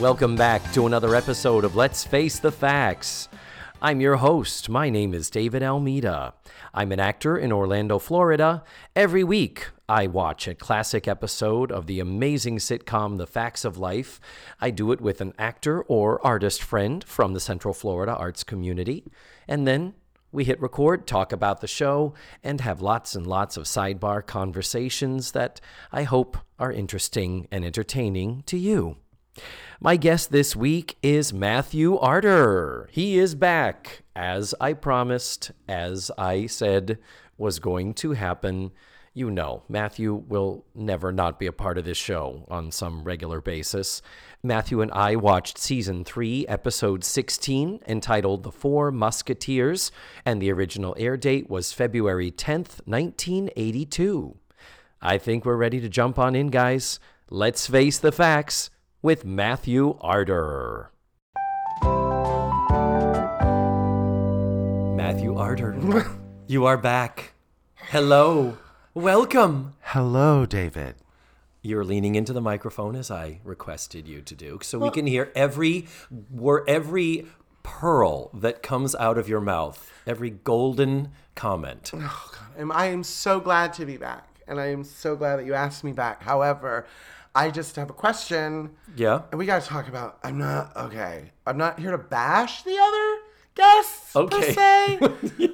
Welcome back to another episode of Let's Face the Facts. I'm your host. My name is David Almeida. I'm an actor in Orlando, Florida. Every week, I watch a classic episode of the amazing sitcom The Facts of Life. I do it with an actor or artist friend from the Central Florida arts community. And then we hit record, talk about the show, and have lots and lots of sidebar conversations that I hope are interesting and entertaining to you. My guest this week is Matthew Arter. He is back, as I promised, as I said was going to happen. You know, Matthew will never not be a part of this show on some regular basis. Matthew and I watched season 3, episode 16, entitled The Four Musketeers, and the original air date was February 10th, 1982. I think we're ready to jump on in, guys. Let's face the facts with Matthew Arter. Matthew Arter, you are back. Hello. Welcome. Hello, David. You're leaning into the microphone as I requested you to do, so we can hear every word, every pearl that comes out of your mouth, every golden comment. Um, I am so glad to be back, and I am so glad that you asked me back. However, I just have a question, Yeah. and we got to talk about. I'm not okay. I'm not here to bash the other guests Okay. per se,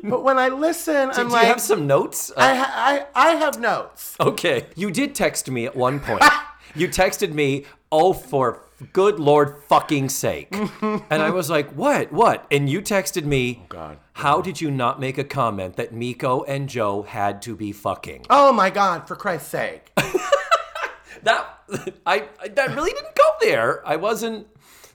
but when I listen, Do I'm you like, have some notes? Uh, I, ha- I I have notes. Okay. You did text me at one point. you texted me, oh, for good Lord fucking sake. and I was like, what? What? And you texted me, oh, God. How did you not make a comment that Miko and Joe had to be fucking? Oh my God! For Christ's sake. That I, I that really didn't go there. I wasn't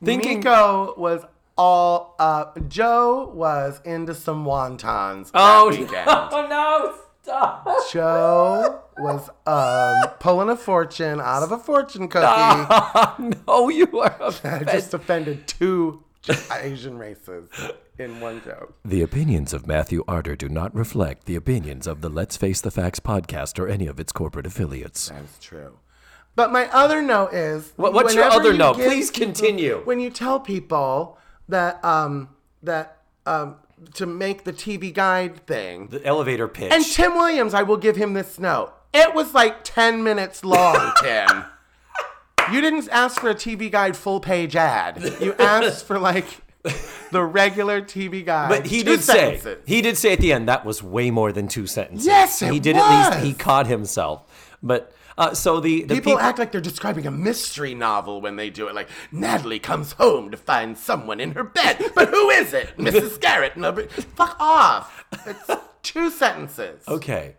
thinking. Miko was all up. Joe was into some wontons. oh, that weekend. oh no! Stop. Joe was um, pulling a fortune out of a fortune cookie. no, you are. I offended. just offended two Asian races in one joke. The opinions of Matthew Arter do not reflect the opinions of the Let's Face the Facts podcast or any of its corporate affiliates. That's true. But my other note is What- what's your other you note? Please people- continue. When you tell people that um that um to make the TV guide thing, The elevator pitch. and Tim Williams, I will give him this note. It was like ten minutes long, Tim. You didn't ask for a TV guide full page ad. You asked for like the regular TV guide. but he Two did say he did say at the end that was way more than two sentences. Yes, it he did at least he caught himself. But uh, so the the People peop- act like they're describing a mystery novel when they do it. Like Natalie comes home to find someone in her bed, but who is it? Mrs. Garrett. No, fuck off. It's two sentences. okay.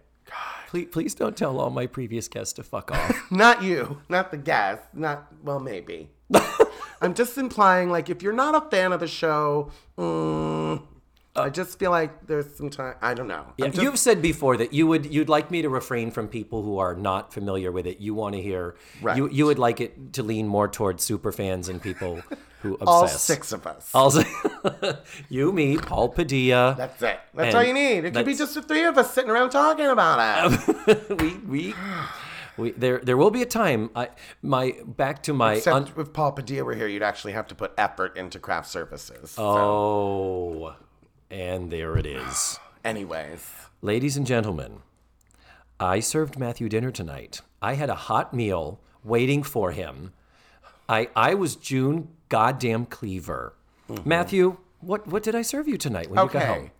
Please, please don't tell all my previous guests to fuck off. Not you, not the guest, not well, maybe. I'm just implying, like, if you're not a fan of the show, mm, I just feel like there's some time. I don't know. Yeah, just- you've said before that you would you'd like me to refrain from people who are not familiar with it. You want to hear Right. you you would like it to lean more towards super fans and people who obsess. all six of us. Also, you, me, Paul Padilla. That's it. That's all you need. It could be just the three of us sitting around talking about it. we we we there there will be a time. I my back to my Except un- if Paul Padilla were here, you'd actually have to put effort into craft services. So, oh, and there it is, anyways, ladies and gentlemen. I served Matthew dinner tonight. I had a hot meal waiting for him. I I was June goddamn Cleaver. Mm-hmm. Matthew, what what did I serve you tonight when you got home?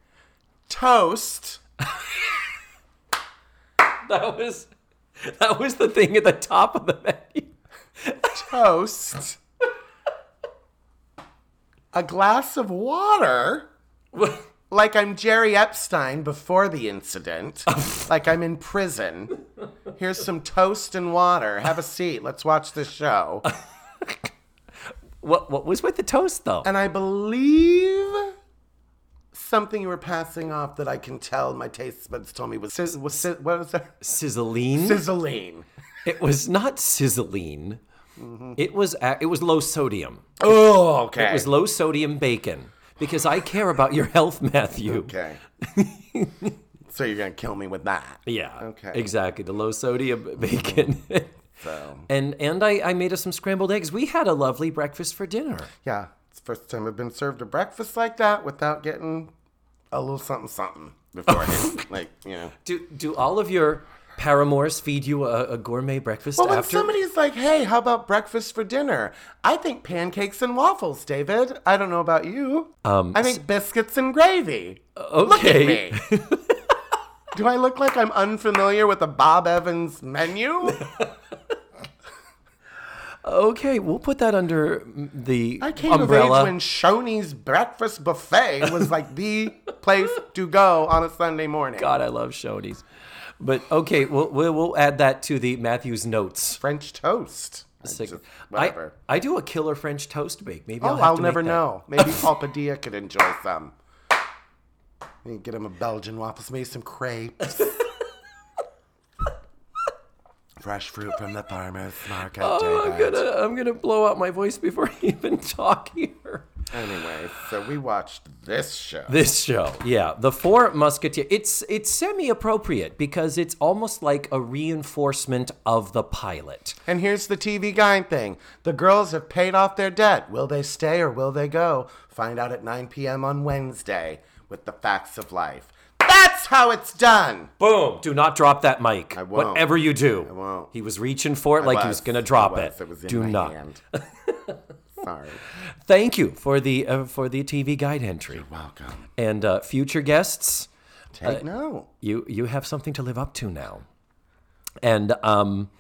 Toast. That was that was the thing at the top of the menu. Toast. a glass of water. Like I'm Jerry Epstein before the incident. like I'm in prison. Here's some toast and water. Have a seat. Let's watch this show. What what was with the toast though? And I believe something you were passing off that I can tell my taste buds told me was, sizz- was sizz- what was that? Sizzling. Sizzling. It was not sizzling. Mm-hmm. It was a- it was low sodium. Oh, okay. It was low sodium bacon because I care about your health, Matthew. okay. so you're gonna kill me with that? Yeah. Okay. Exactly. The low sodium bacon. Oh, so And and I, I made us some scrambled eggs. We had a lovely breakfast for dinner. yeah, it's the first time I've been served a breakfast like that without getting a little something something beforehand. like you know. Do do all of your paramours feed you a, a gourmet breakfast Well, when after? somebody's like, "Hey, how about breakfast for dinner?" I think pancakes and waffles, David. I don't know about you. Um, I think biscuits and gravy. Okay. Do I look like I'm unfamiliar with the Bob Evans menu? Okay, we'll put that under the I came umbrella. of age when Shoney's breakfast buffet was like the place to go on a Sunday morning. God, I love Shoney's. But okay, we'll, we'll we'll add that to the Matthews notes. French toast. I just- I, whatever. I do a killer French toast bake. Maybe oh, I'll, I'll never know. Maybe Paul Padilla could enjoy some. Maybe get him a Belgian waffles, maybe some crepes. Fresh fruit from the farmer's market. Oh, I'm gonna I'm gonna blow out my voice before I even talk here. Anyway, so we watched this show. This show, yeah, the Four Musketeers. It's it's semi appropriate because it's almost like a reinforcement of the pilot. And here's the TV guide thing. The girls have paid off their debt. Will they stay or will they go? Find out at 9 p.m. on Wednesday with the facts of life. That's how it's done. Boom! Do not drop that mic. I won't. Whatever you do. I won't. He was reaching for it like he was gonna I drop was. it. It was in Do my not. hand. Sorry. Thank you for the uh, for the TV guide entry. You're Welcome. And uh, future guests, Take no. you you have something to live up to now. And um,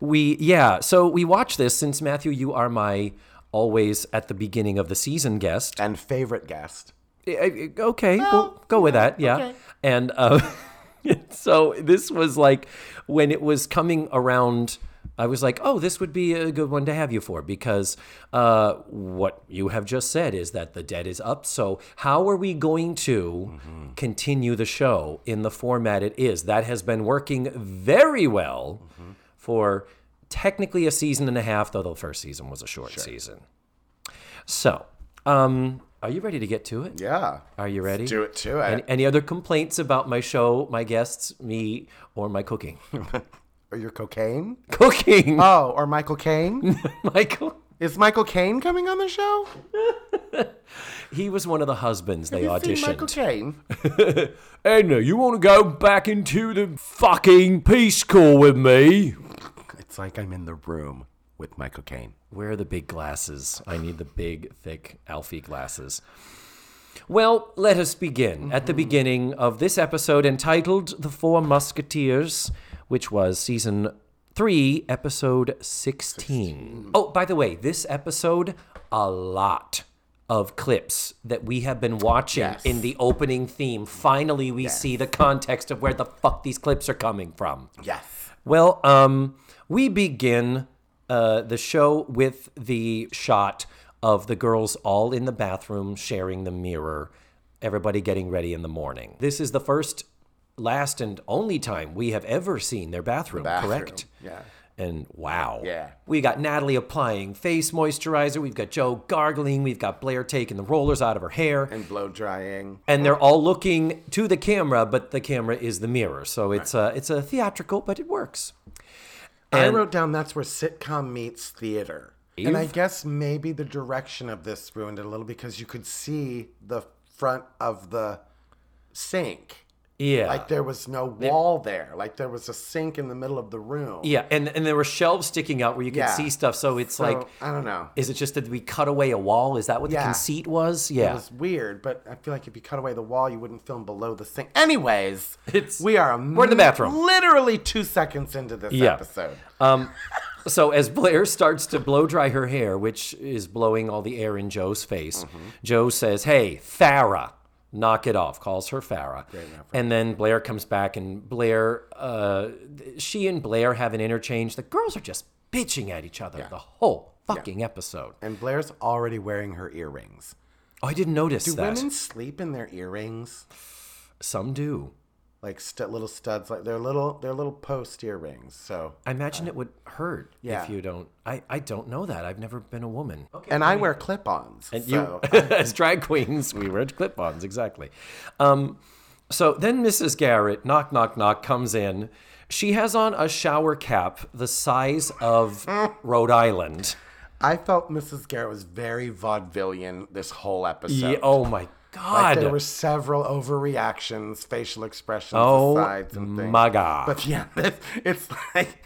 we yeah, so we watch this since Matthew, you are my always at the beginning of the season guest. And favorite guest. Eh, eh, Okay, we'll go with that. Yeah. okay. And uh, so this was like when it was coming around. I was like, oh, this would be a good one to have you for because uh, what you have just said is that the debt is up. So, how are we going to continue the show in the format it is? That has been working very well for technically a season and a half, though the first season was a short season. So, um, are you ready to get to it? Yeah. Are you ready? Do it to it. Any, any other complaints about my show, my guests, me, or my cooking? or your cocaine? cooking, Oh, or Michael Caine? Michael. Is Michael Caine coming on the show? He was one of the husbands they Have you seen Michael auditioned. Caine? Edna, you want to go back into the fucking Peace Corps with me? It's like I'm in the room with Michael Caine. Where are the big glasses? I need the big, thick Alfie glasses. Well, let us begin at the beginning of this episode entitled The Four Musketeers, which was season 3, episode 16. Oh, by the way, this episode, a lot of clips that we have been watching Yes. in the opening theme. Finally, we see the context of where the fuck these clips are coming from. Yes. Well, um, we begin uh, the show with the shot of the girls all in the bathroom sharing the mirror, everybody getting ready in the morning. This is the first, last, and only time we have ever seen their bathroom, Bathroom, correct? yeah. And wow. Yeah. We got Natalie applying face moisturizer. We've got Joe gargling. We've got Blair taking the rollers out of her hair. And blow drying. And they're all looking to the camera, but the camera is the mirror. So it's a, it's a theatrical, but it works. I wrote down that's where sitcom meets theater. And I guess maybe the direction of this ruined it a little because you could see the front of the sink. Yeah. Like there was no wall there. Like there was a sink in the middle of the room. Yeah, and and there were shelves sticking out where you could Yeah. see stuff. So it's So, like, I don't know. is it just that we cut away a wall? Is that what the conceit was? Yeah. It was weird, but I feel like if you cut away the wall, you wouldn't film below the sink. Anyways, It's- we are we're in the bathroom. Literally two seconds into this Yeah. episode. Um, so as Blair starts to blow dry her hair, which is blowing all the air in Joe's face, Mm-hmm. Joe says, "Hey, Farah." Knock it off, calls her Farah. And then Blair comes back, and Blair, uh, she and Blair have an interchange. The girls are just bitching at each other the whole fucking episode. And Blair's already wearing her earrings. Oh, I didn't notice Do that. women sleep in their earrings? Some do. Like st- little studs, like they're little, they're little post earrings. So, I imagine it would hurt Yeah. if you don't. I, I don't know that. I've never been a woman. Okay. and I wear clip-ons. And so you, as drag queens, we wear clip-ons exactly. Um, So then Mrs. Garrett, knock, knock, knock, comes in. She has on a shower cap the size of Rhode Island. I felt Mrs. Garrett was very vaudevillian this whole episode. Yeah, oh my God. Like there were several overreactions, facial expressions, oh asides, and things. my God. But yeah, it's, it's like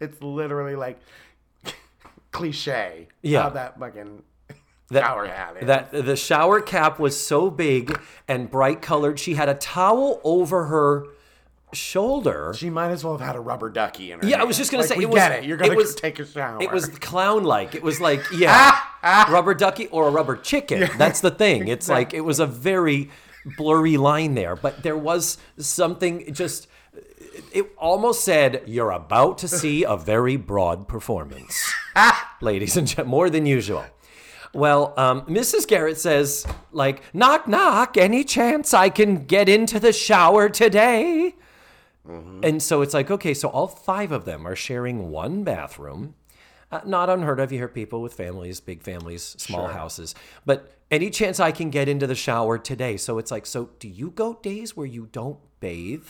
it's literally like cliche. Yeah. how that fucking That- shower hat is. that the shower cap was so big and bright colored. She had a towel over her shoulder. she might as well have had a rubber ducky in her. Yeah, I was just gonna Like, say, we it was- get it. You're gonna it was- take a shower. It was clown like. It was like, yeah, Ah. rubber ducky or a rubber chicken. That's the thing. It's like, it was a very blurry line there, but there was something just, it almost said, you're about to see a very broad performance, ah. ladies and gentlemen, more than usual. Well, um, Mrs. Garrett says, like, knock, knock, any chance I can get into the shower today? Mm-hmm. And so it's like, okay, so all five of them are sharing one bathroom. Uh, not unheard of. You hear people with families, big families, small houses. But any chance I can get into the shower today? So it's like, so do you go days where you don't bathe?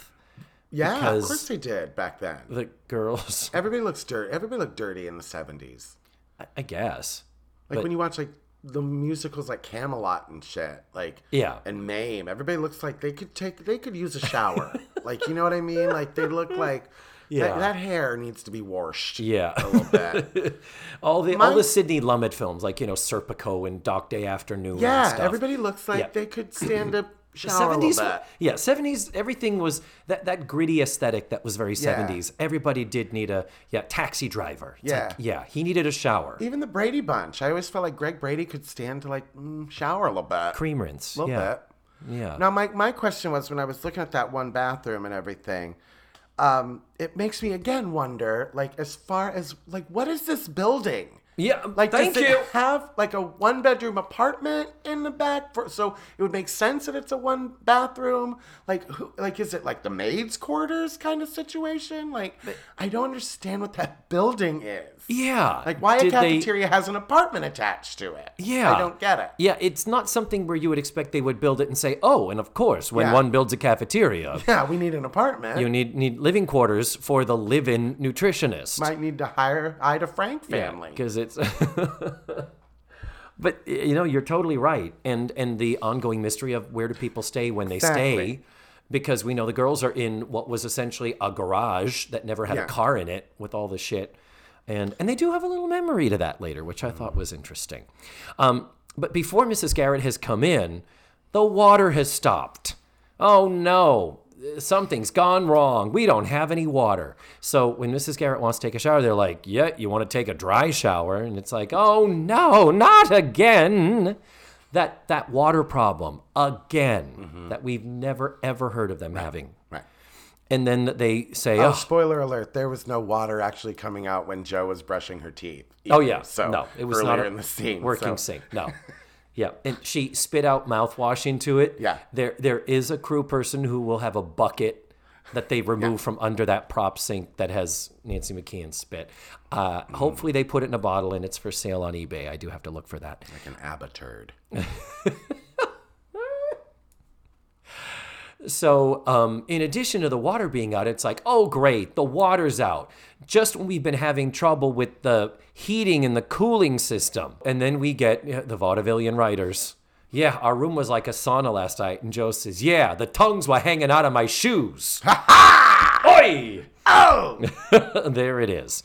yeah, because- of course they did back then. The girls, Everybody looks dirty. Everybody looked dirty in the '70s. I- I guess. Like But- when you watch like the musicals like Camelot and shit, like Yeah. and Mame, everybody looks like they could take they could use a shower. like you know what I mean? Like they look like Yeah. that, that hair needs to be washed Yeah. a little bit. all the all the Sidney Lumet films, like you know Serpico and Dog Day Afternoon. and yeah, everybody looks like Yeah. they could stand a shower a little bit. yeah, seventies. Everything was that that gritty aesthetic that was very seventies. Everybody did need a yeah taxi driver. It's Yeah. like, yeah, he needed a shower, Even the Brady Bunch, I always felt like Greg Brady could stand to like mm, shower a little bit, cream rinse. a little yeah, bit. yeah. Now, my, my question was when I was looking at that one bathroom and everything, um, it makes me again wonder, like, as far as, like, what is this building? Yeah. Um, like, thank does you. it have like a one bedroom apartment in the back? For, so it would make sense that it's a one bathroom. Like, who, like is it like the maid's quarters kind of situation? Like, I don't understand what that building is. yeah. Like, why a Did they- cafeteria has an apartment attached to it? Yeah. I don't get it. Yeah, it's not something where you would expect they would build it and say, "Oh, and of course, when Yeah. one builds a cafeteria, Yeah, we need an apartment. you need need living quarters for the live-in nutritionist." might need to hire Ida Frank family. because it's but you know you're totally right and and the ongoing mystery of where do people stay when they stay because we know the girls are in what was essentially a garage that never had Yeah. a car in it with all the shit and and they do have a little memory to that later which i thought was interesting. Um, but before mrs garrett has come in the water has stopped. Oh no something's gone wrong. We don't have any water. So when Mrs. Garrett wants to take a shower, they're like, Yeah, you want to take a dry shower? And it's like, Oh no, not again. That that water problem again mm-hmm. that we've never ever heard of them having. Right. And then they say, Oh, Oh, spoiler alert! There was no water actually coming out when Joe was brushing her teeth. oh either. yeah. So no, it was earlier not a in the scene. working so. sink. No. Yeah, and she spit out mouthwash into it. Yeah. There there is a crew person who will have a bucket that they remove from under that prop sink that has Nancy McKeon spit. Uh, Hopefully they put it in a bottle and it's for sale on eBay. I do have to look for that. Like an abaturd. So, um, in addition to the water being out, it's like, oh, great, the water's out. Just when we've been having trouble with the heating and the cooling system. And then we get the vaudevillian writers. Yeah, our room was like a sauna last night. And Joe says, yeah, the tongues were hanging out of my shoes. Ha ha! Oi! Oh, there it is.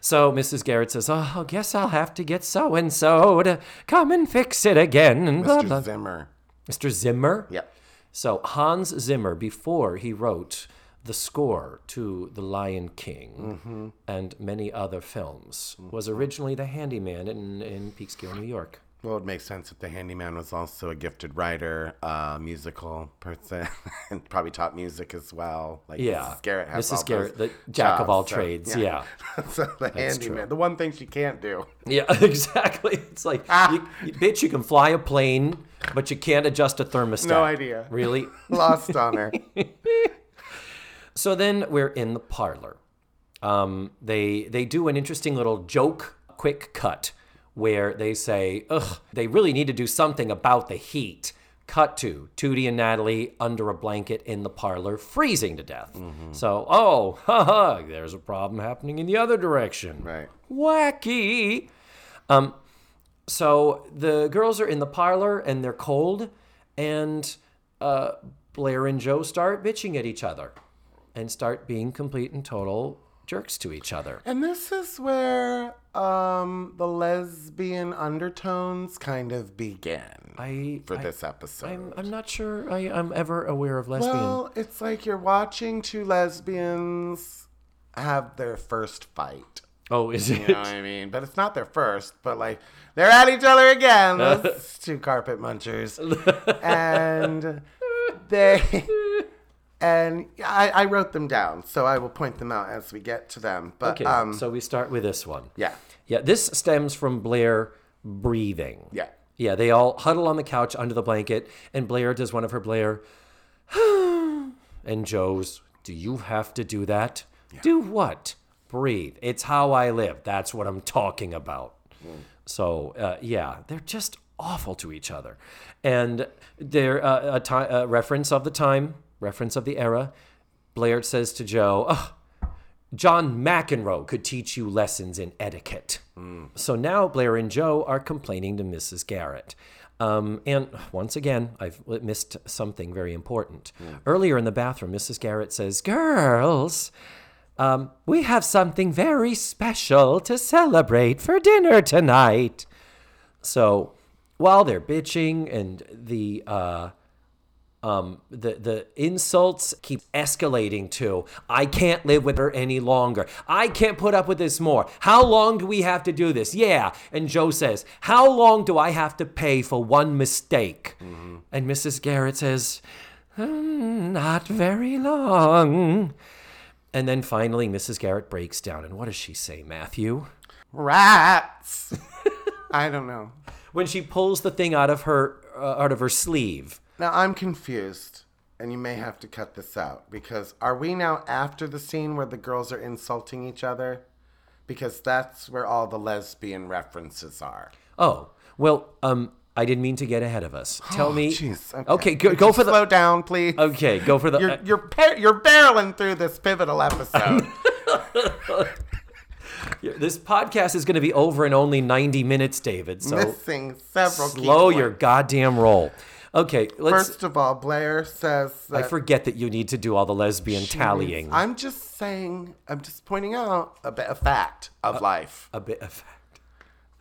So Mrs. Garrett says, oh, I guess I'll have to get so and so to come and fix it again. And blah, blah. Mr. Zimmer. Mr. Zimmer? Yep. So Hans Zimmer, before he wrote the score to The Lion King Mm-hmm. and many other films, was originally the handyman in, in Peekskill, New York. Well, it makes sense if the handyman was also a gifted writer, uh, musical person, and probably taught music as well. Like Yeah. Mrs. Garrett has Mrs. Garrett, the jack of all so, trades. Yeah. so the handyman, true. the one thing she can't do. Yeah, exactly. It's like, Ah. you- bitch, you can fly a plane, but you can't adjust a thermostat. No idea. Really? Lost on her. So then we're in the parlor. Um, they they do an interesting little joke, quick cut, where they say, "Ugh, they really need to do something about the heat." Cut to Tootie and Natalie under a blanket in the parlor, freezing to death. So, oh, haha, there's a problem happening in the other direction. Right. Wacky. Um, so the girls are in the parlor and they're cold, and uh, Blair and Joe start bitching at each other and start being complete and total jerks to each other. And this is where um, the lesbian undertones kind of begin I for I- this episode. I'm, I'm not sure I, I'm ever aware of lesbian. well, it's like you're watching two lesbians have their first fight. oh, is it? You know what I mean? But it's not their first, but like they're at each other again. Those two carpet munchers. and they and I, I wrote them down, so I will point them out as we get to them. But Okay, um so we start with this one. yeah. Yeah, this stems from Blair breathing. Yeah. Yeah, they all huddle on the couch under the blanket, and Blair does one of her Blair. and Joe's, do you have to do that? Do what? Breathe. It's how I live. That's what I'm talking about. So, uh, yeah, they're just awful to each other. And they're uh, a reference of the time, reference of the era. Blair says to Joe, "Ugh, John McEnroe could teach you lessons in etiquette. So now Blair and Joe are complaining to Mrs. Garrett. Um, and once again, I've missed something very important. Earlier in the bathroom, Mrs. Garrett says, Girls, um, we have something very special to celebrate for dinner tonight. So while they're bitching and the uh, um, the the insults keep escalating to I can't live with her any longer. I can't put up with this more. How long do we have to do this? Yeah. And Joe says, How long do I have to pay for one mistake? And Mrs. Garrett says, "Hmm, Not very long. And then finally, Mrs. Garrett breaks down. And what does she say, Matthew? Rats. I don't know. When she pulls the thing out of her uh, out of her sleeve. Now I'm confused, and you may have to cut this out because are we now after the scene where the girls are insulting each other? Because that's where all the lesbian references are. Oh, well, um, I didn't mean to get ahead of us. Tell me. Jeez. Okay, go, Could go for the. slow down, please. Okay, go for the. You're uh, you're par- you're barreling through this pivotal episode. this podcast is going to be over in only 90 minutes, David. So missing several. key slow your goddamn roll. Okay, let's. First of all, Blair says I forget that you need to do all the lesbian tallying. I'm just saying. I'm just pointing out a, bit, a fact of life. A bit of fact.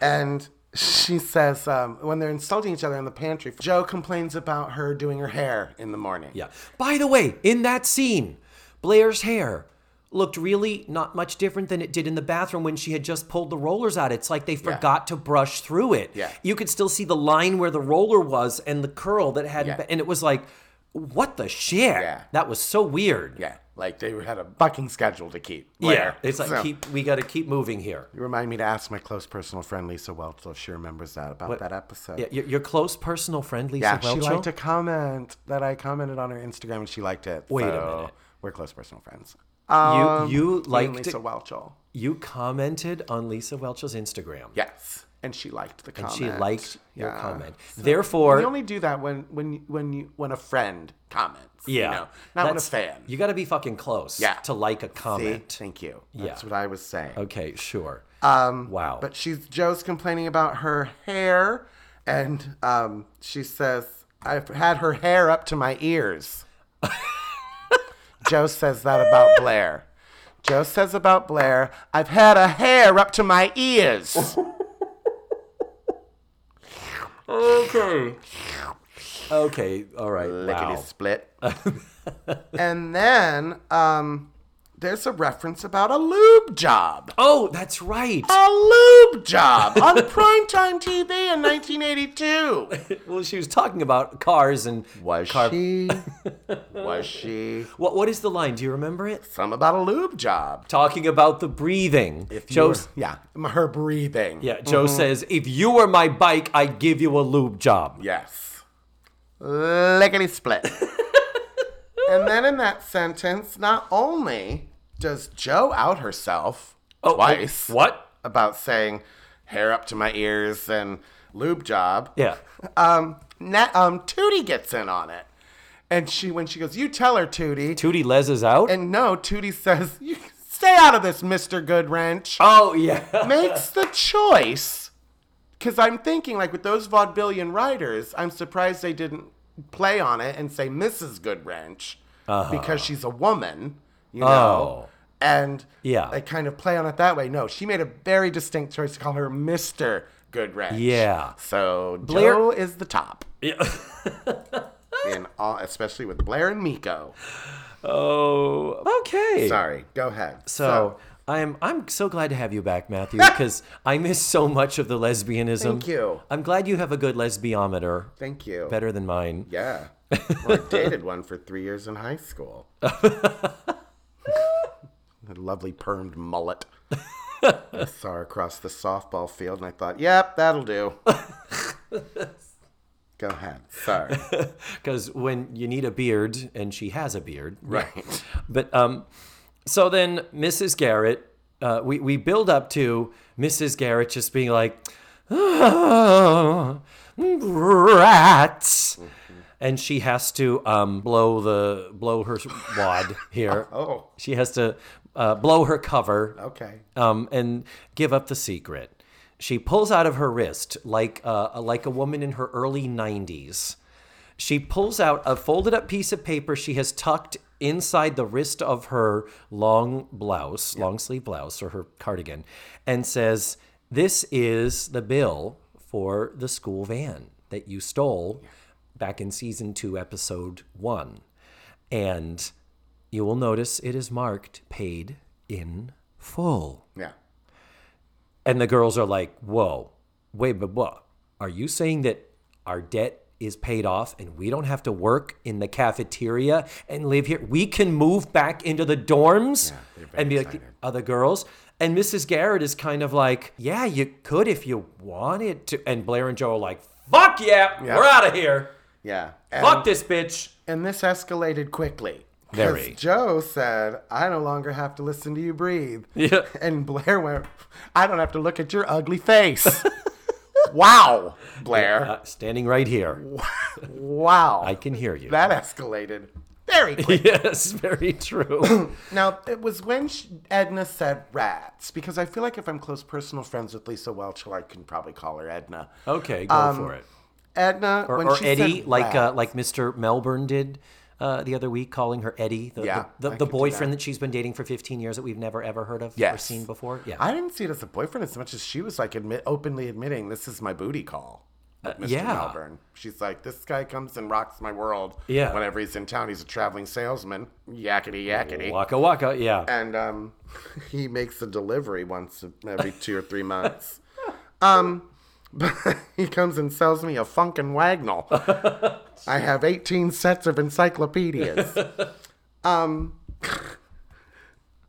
And she says um, when they're insulting each other in the pantry, Joe complains about her doing her hair in the morning. Yeah. By the way, in that scene, Blair's hair looked really not much different than it did in the bathroom when she had just pulled the rollers out. It's like they forgot to brush through it. Yeah. You could still see the line where the roller was and the curl that hadn't Yeah. been, and it was like, what the shit? Yeah. That was so weird. Yeah, like they had a bucking schedule to keep. Yeah. It's like So, keep we got to keep moving here. You remind me to ask my close personal friend Lisa Welch if she remembers that about that episode. Yeah, your, your close personal friend Lisa Yeah, she liked a comment that I commented on her Instagram and she liked it. Wait a minute. We're close personal friends. You Um, you and liked Lisa it- Whelchel. you commented on Lisa Welch's Instagram. Yes, and she liked the comment. And she liked your Yeah. comment. We Therefore, you only do that when when when you when a friend comments. yeah, you know, not when a fan. You got to be fucking close Yeah. to like a See? comment. Thank you. Yeah. That's what I was saying. Okay, sure. Um, wow. But she's Joe's complaining about her hair, and um, she says, "I've had her hair up to my ears." Joe says that about Blair. Joe says about Blair, "I've had a hair up to my ears." okay. Okay. All right. Lickety Wow. split. and then um, there's a reference about a lube job. Oh, that's right. A lube job on primetime TV in 1982. well, she was talking about cars and Was car- she? Was she? What? What is the line? Do you remember it? Some about a lube job. Talking about the breathing. If you Joe. were- yeah, her breathing. Yeah. Joe mm-hmm. says, "If you were my bike, I'd give you a lube job." Yes. Lickety split. and then in that sentence, not only does Joe out herself Oh, twice oh, what? about saying hair up to my ears and lube job. Yeah. Um, um, Tootie gets in on it, and she when she goes, "You tell her, Tootie," Tootie Les is out. and no, Tootie says, "You stay out of this, Mister Goodwrench." oh yeah. Makes the choice, because I'm thinking like with those vaudevillian writers, I'm surprised they didn't play on it and say Mrs. Goodwrench because she's a woman, you know. Uh-huh. Oh. And Yeah. they kind of play on it that way. No, she made a very distinct choice to call her Mister Goodwrench. Yeah. So Blair- Joe is the top, Yeah. in all, especially with Blair and Miko. oh. Okay. Sorry, go ahead. So, I'm I'm so glad to have you back, Matthew, because I miss so much of the lesbianism. Thank you. I'm glad you have a good lesbiometer, thank you. better than mine. Yeah. Well, I dated one for three years in high school. A lovely permed mullet. I saw her across the softball field and I thought, yep, that'll do. Go ahead. Sorry. Because when you need a beard, and she has a beard, Right. But um, so then Mrs. Garrett, uh, we we build up to Mrs. Garrett just being like, "Ah, rats, and she has to um blow the blow her wad here. Oh, She has to uh, blow her cover okay. um, and give up the secret. She pulls out of her wrist like uh, like a woman in her early 90s. She pulls out a folded up piece of paper she has tucked inside the wrist of her long blouse, long sleeve blouse or her cardigan, and says, "This is the bill for the school van that you stole back in season 2 episode 1." And you will notice it is marked paid in full. Yeah. And the girls are like, whoa, wait, but what? Are you saying that our debt is paid off and we don't have to work in the cafeteria and live here? We can move back into the dorms they're and be like the other girls? And Mrs. Garrett is kind of like, yeah, you could if you wanted to. And Blair and Joe are like, fuck yeah, Yeah. we're out of here. Yeah. And, Fuck this bitch. and this escalated quickly. Very. Joe said, I no longer have to listen to you breathe. Yeah. And Blair went, I don't have to look at your ugly face. wow, Blair. Uh, standing right here. Wow. I can hear you. that escalated very quick. yes, very true. now, it was when she, Edna said rats, because I feel like if I'm close personal friends with Lisa Welch, I can probably call her Edna. okay, go Um, for it. Edna, or, when or she Eddie, said like uh, like Mr. Melbourne did uh, the other week, calling her Eddie, the Yeah, the, the, the boyfriend that. that. she's been dating for 15 years that we've never ever heard of or seen before. Yeah, I didn't see it as a boyfriend as much as she was like admit, openly admitting this is my booty call. with Mr. Uh, yeah. Melbourne. She's like, this guy comes and rocks my world. Yeah. Whenever he's in town, he's a traveling salesman. Yakety yakety. waka waka. Yeah, and um, he makes a delivery once every two or three months. Um, he comes and sells me a Funkin' Wagnall. I have 18 sets of encyclopedias. Um,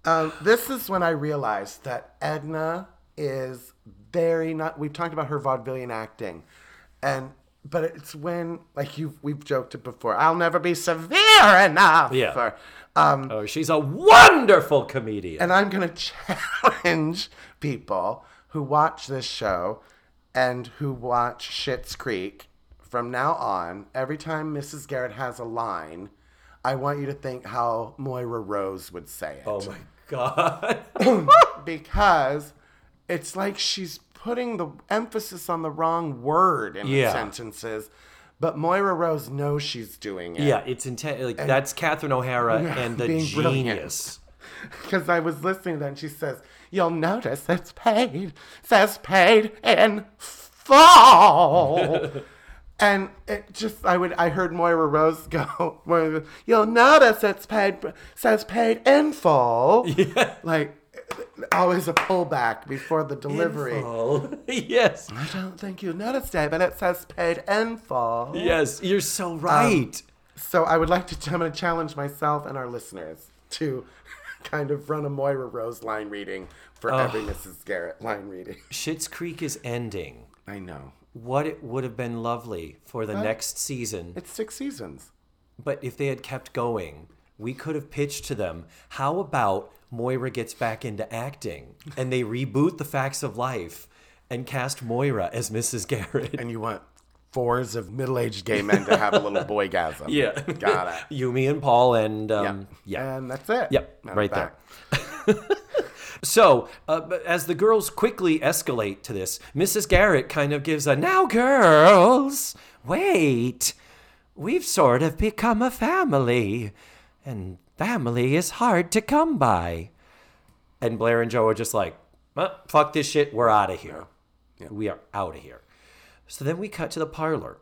um, this is when I realized that Edna is very not. We've talked about her vaudevillian acting, and but it's when like you we've joked it before. I'll never be severe enough. Yeah. for- um, oh, she's a wonderful comedian. and I'm going to challenge people who watch this show and who watch Schitt's Creek from now on. Every time Mrs. Garrett has a line, I want you to think how Moira Rose would say it. oh my god. Because it's like she's putting the emphasis on the wrong word in Yeah. the sentences. But Moira Rose knows she's doing it. yeah, it's intense. Like that's Catherine O'Hara and the genius. Because I was listening to that and she says, You'll notice it's paid, says paid in full. and it just, I would, I heard Moira Rose go, Moira, You'll notice it's paid, says paid in full. Yeah. Like, always a pullback before the delivery. Yes. I don't think you noticed it, but it says paid in full. Yes, you're so right. Um, so I would like to, I'm going to challenge myself and our listeners to kind of run a Moira Rose line reading for every Mrs. Garrett line reading. Schitt's Creek is ending. I know. What it would have been lovely for the next season It's six seasons. But if they had kept going, we could have pitched to them, how about Moira gets back into acting and they reboot the facts of life and cast Moira as Mrs. Garrett. And you want fours of middle-aged gay men to have a little boygasm. Yeah. Got it. Yumi and Paul and um, yeah. And that's it. Yep, right there. So, uh, as the girls quickly escalate to this, Mrs. Garrett kind of gives a now, girls, wait. We've sort of become a family, and family is hard to come by. And Blair and Joe are just like, "Uh, fuck this shit, we're out of here. We are out of here. So then we cut to the parlor.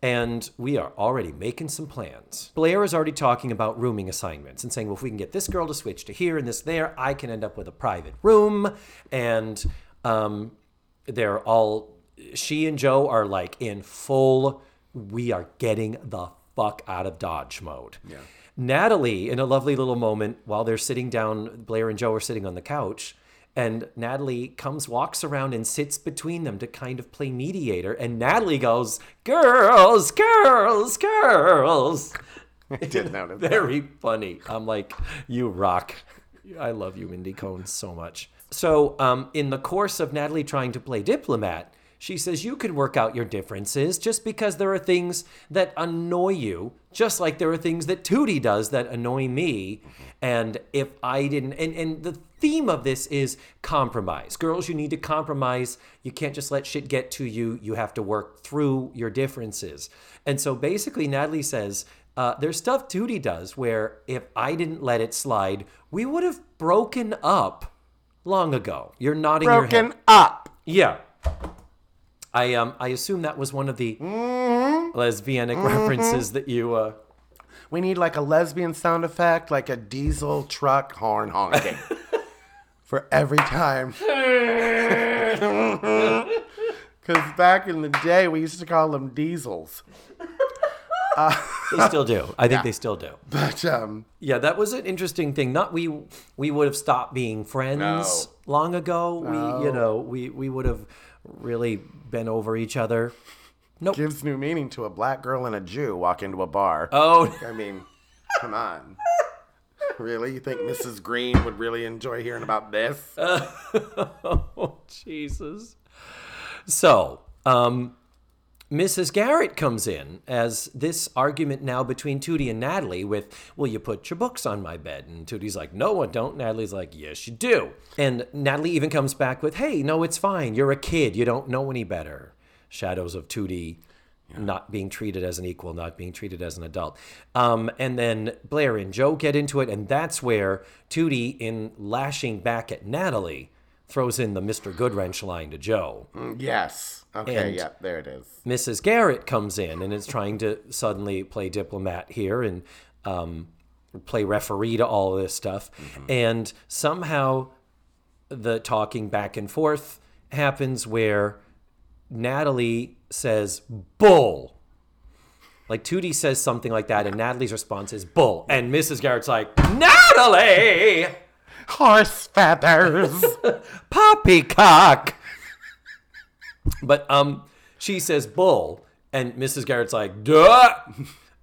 And we are already making some plans. Blair is already talking about rooming assignments and saying, well, if we can get this girl to switch to here and this there, I can end up with a private room. And um, they're all, she and Joe are like in full, we are getting the fuck out of Dodge mode. Yeah. Natalie, in a lovely little moment while they're sitting down, Blair and Joe are sitting on the couch. And Natalie comes, walks around, and sits between them to kind of play mediator. And Natalie goes, Girls, girls, girls. I did notice that. Very funny. I'm like, You rock. I love you, Mindy Cohn, so much. So, um, in the course of Natalie trying to play diplomat, she says, You can work out your differences just because there are things that annoy you, just like there are things that Tootie does that annoy me. And if I didn't, and, and the theme of this is compromise. Girls, you need to compromise. You can't just let shit get to you. You have to work through your differences. And so basically, Natalie says, uh, there's stuff Tootie does where if I didn't let it slide, we would have broken up long ago. You're nodding your head. Broken up. Yeah. I um I assume that was one of the lesbianic references that you uh We need like a lesbian sound effect, like a diesel truck horn honking. For every time. Because back in the day, we used to call them diesels. they still do. I think they still do. But um, Yeah, that was an interesting thing. Not we we would have stopped being friends long ago. We you know, we we would have really bent over each other. Nope. gives new meaning to a black girl and a Jew walk into a bar. Oh, I mean, come on. Really? You think Mrs. Green would really enjoy hearing about this? oh Jesus. So, um, Mrs. Garrett comes in as this argument now between Tootie and Natalie with, Will you put your books on my bed? And Tootie's like, No, I don't. Natalie's like, Yes, you do. And Natalie even comes back with, Hey, no, it's fine. You're a kid. You don't know any better. Shadows of Tootie not being treated as an equal, not being treated as an adult. Um, and then Blair and Joe get into it, and that's where Tootie, in lashing back at Natalie, throws in the Mr. Goodwrench line to Joe. yes. Okay, And- yeah, there it is. Mrs. Garrett comes in and is trying to suddenly play diplomat here and um, play referee to all this stuff. And somehow the talking back and forth happens where Natalie says, bull. Like Tootie says something like that, and Natalie's response is bull. And Mrs. Garrett's like, Natalie! Horse feathers. poppycock. But um, she says bull, and Mrs. Garrett's like, duh.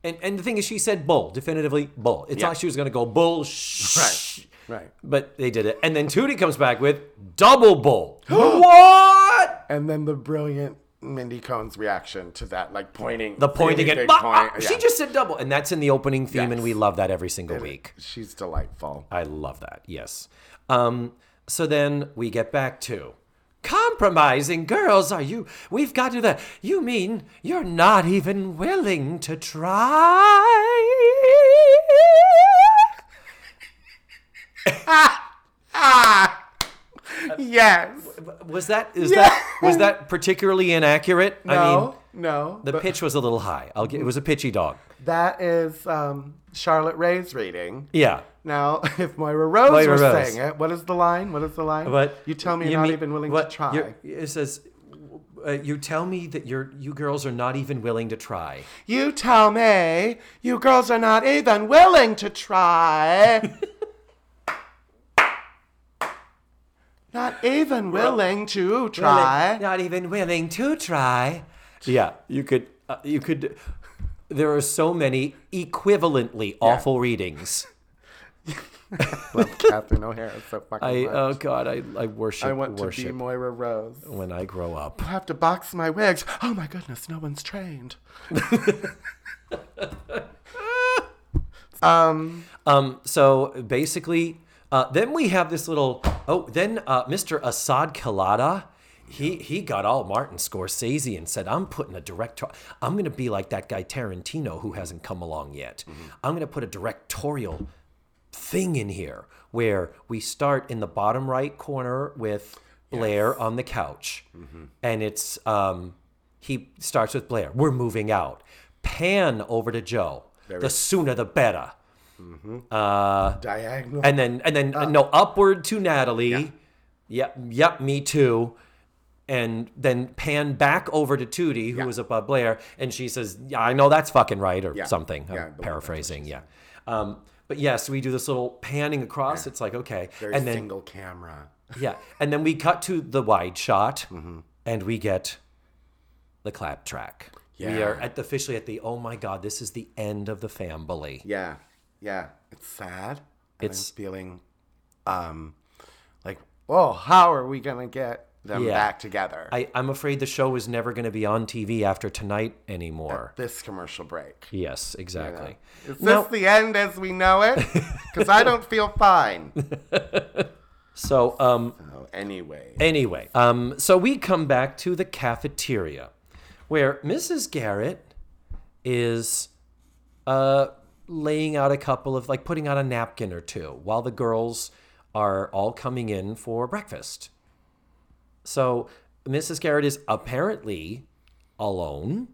And and the thing is, she said bull definitively bull. It's Yeah. not like she was gonna go bull. Shh. Right. right. But they did it, and then Tootie comes back with double bull. what? And then the brilliant Mindy Cohn's reaction to that, like pointing. The pointing really at big "Ah, point. ah," she Yeah. just said double, and that's in the opening theme, and Yes. we love that every single week. She's delightful. I love that. Yes. Um, so then we get back to compromising girls. Are you? We've got to that. You mean you're not even willing to try? ah, ah. Yes. Was that is that was that particularly inaccurate? I No. mean, no. the but pitch was a little high. I'll get. It was a pitchy dog. that is um, Charlotte Rae's reading. Yeah. Now, if Moira Rose Moira was Rose. saying it, what is the line? What is the line? But you tell me you're not mean- even willing what- to try. It says. Uh, you tell me that you're you girls are not even willing to try. You tell me you girls are not even willing to try. not even willing to try. Not even willing to try. Yeah, you could. Uh, you could. There are so many equivalently awful readings. Catherine O'Hara so fucking I much. oh god, I I worship I want to worship be Moira Rose. when I grow up. I have to box my wigs. Oh my goodness, no one's trained. um, Um, so basically, uh, then we have this little. Oh, then uh, Mr. Assad Kalada, he he got all Martin Scorsese and said, "I'm putting a director. I'm going to be like that guy Tarantino who hasn't come along yet. Mm-hmm. I'm going to put a directorial thing in here where we start in the bottom right corner with Blair on the couch, mm-hmm. and it's um, he starts with Blair. We're moving out. Pan over to Joe. the sooner the better. Mm-hmm. Uh, diagonal. And then and then ah. no upward to Natalie. Yep, yep, me too. And then pan back over to Tootie, who was above Blair, and she says, "Yeah, I know that's fucking right," or Yeah. something. Yeah, paraphrasing, yeah. Um, but yes, we do this little panning across. It's like okay, Very and then single camera. yeah, and then we cut to the wide shot, Mm-hmm. and we get the clap track. We are at the, officially at the oh my god, this is the end of the family. Yeah, yeah. It's sad. It's- I'm feeling, um, like, oh, how are we gonna get them Yeah. back together? I, I'm afraid the show is never going to be on TV after tonight anymore. this commercial break. Yes, exactly. Is Now- this the end as we know it? Because I don't feel fine. So, um, Oh, anyway. anyway, um, so we come back to the cafeteria, where Mrs. Garrett is uh, laying out a couple of like putting out a napkin or two while the girls are all coming in for breakfast. So Mrs. Garrett is apparently alone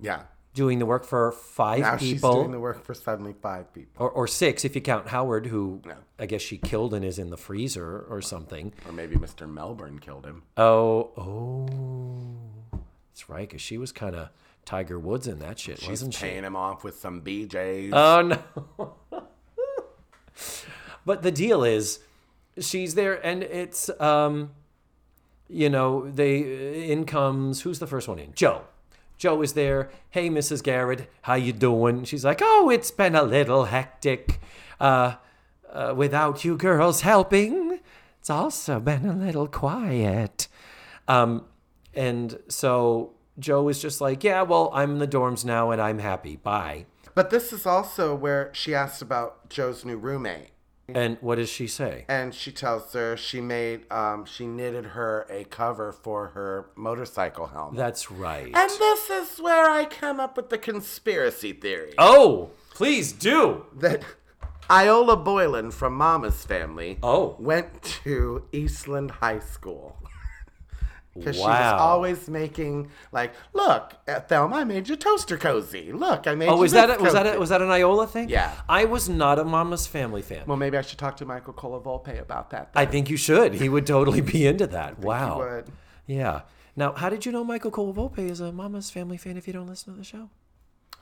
Yeah. doing the work for five Now she's people. doing the work for suddenly five people. or, or six if you count Howard, who No. I guess she killed and is in the freezer or something. Or maybe Mr. Melbourne killed him. Oh, oh, that's right, because she was kind of Tiger Woods in that shit, She's wasn't she? paying him off with some BJs. Oh no. but the deal is, she's there, and it's um, you know, they in comes who's the first one in? Joe. Joe is there. Hey, Mrs. Garrett, how you doing? She's like, oh, it's been a little hectic, uh, uh, without you girls helping. It's also been a little quiet. Um, and so Joe is just like, yeah, well, I'm in the dorms now, and I'm happy. Bye. But this is also where she asks about Joe's new roommate. And what does she say? And she tells her she made, um, she knitted her a cover for her motorcycle helmet. That's right. and this is where I come up with the conspiracy theory oh, please do. that Iola Boylen from Mama's family Oh. went to Eastland High School. Because she was always making like, look, uh, Thelma, I made you toaster cozy. Look, I made Oh, was that a, was that a, was that an Iola thing? Yeah. I was not a Mama's Family fan. Well, maybe I should talk to Michael Colavolpe about that. I think you should. He would totally be into that. wow. would. Yeah. Now, how did you know Michael Colavolpe is a Mama's Family fan if you don't listen to the show?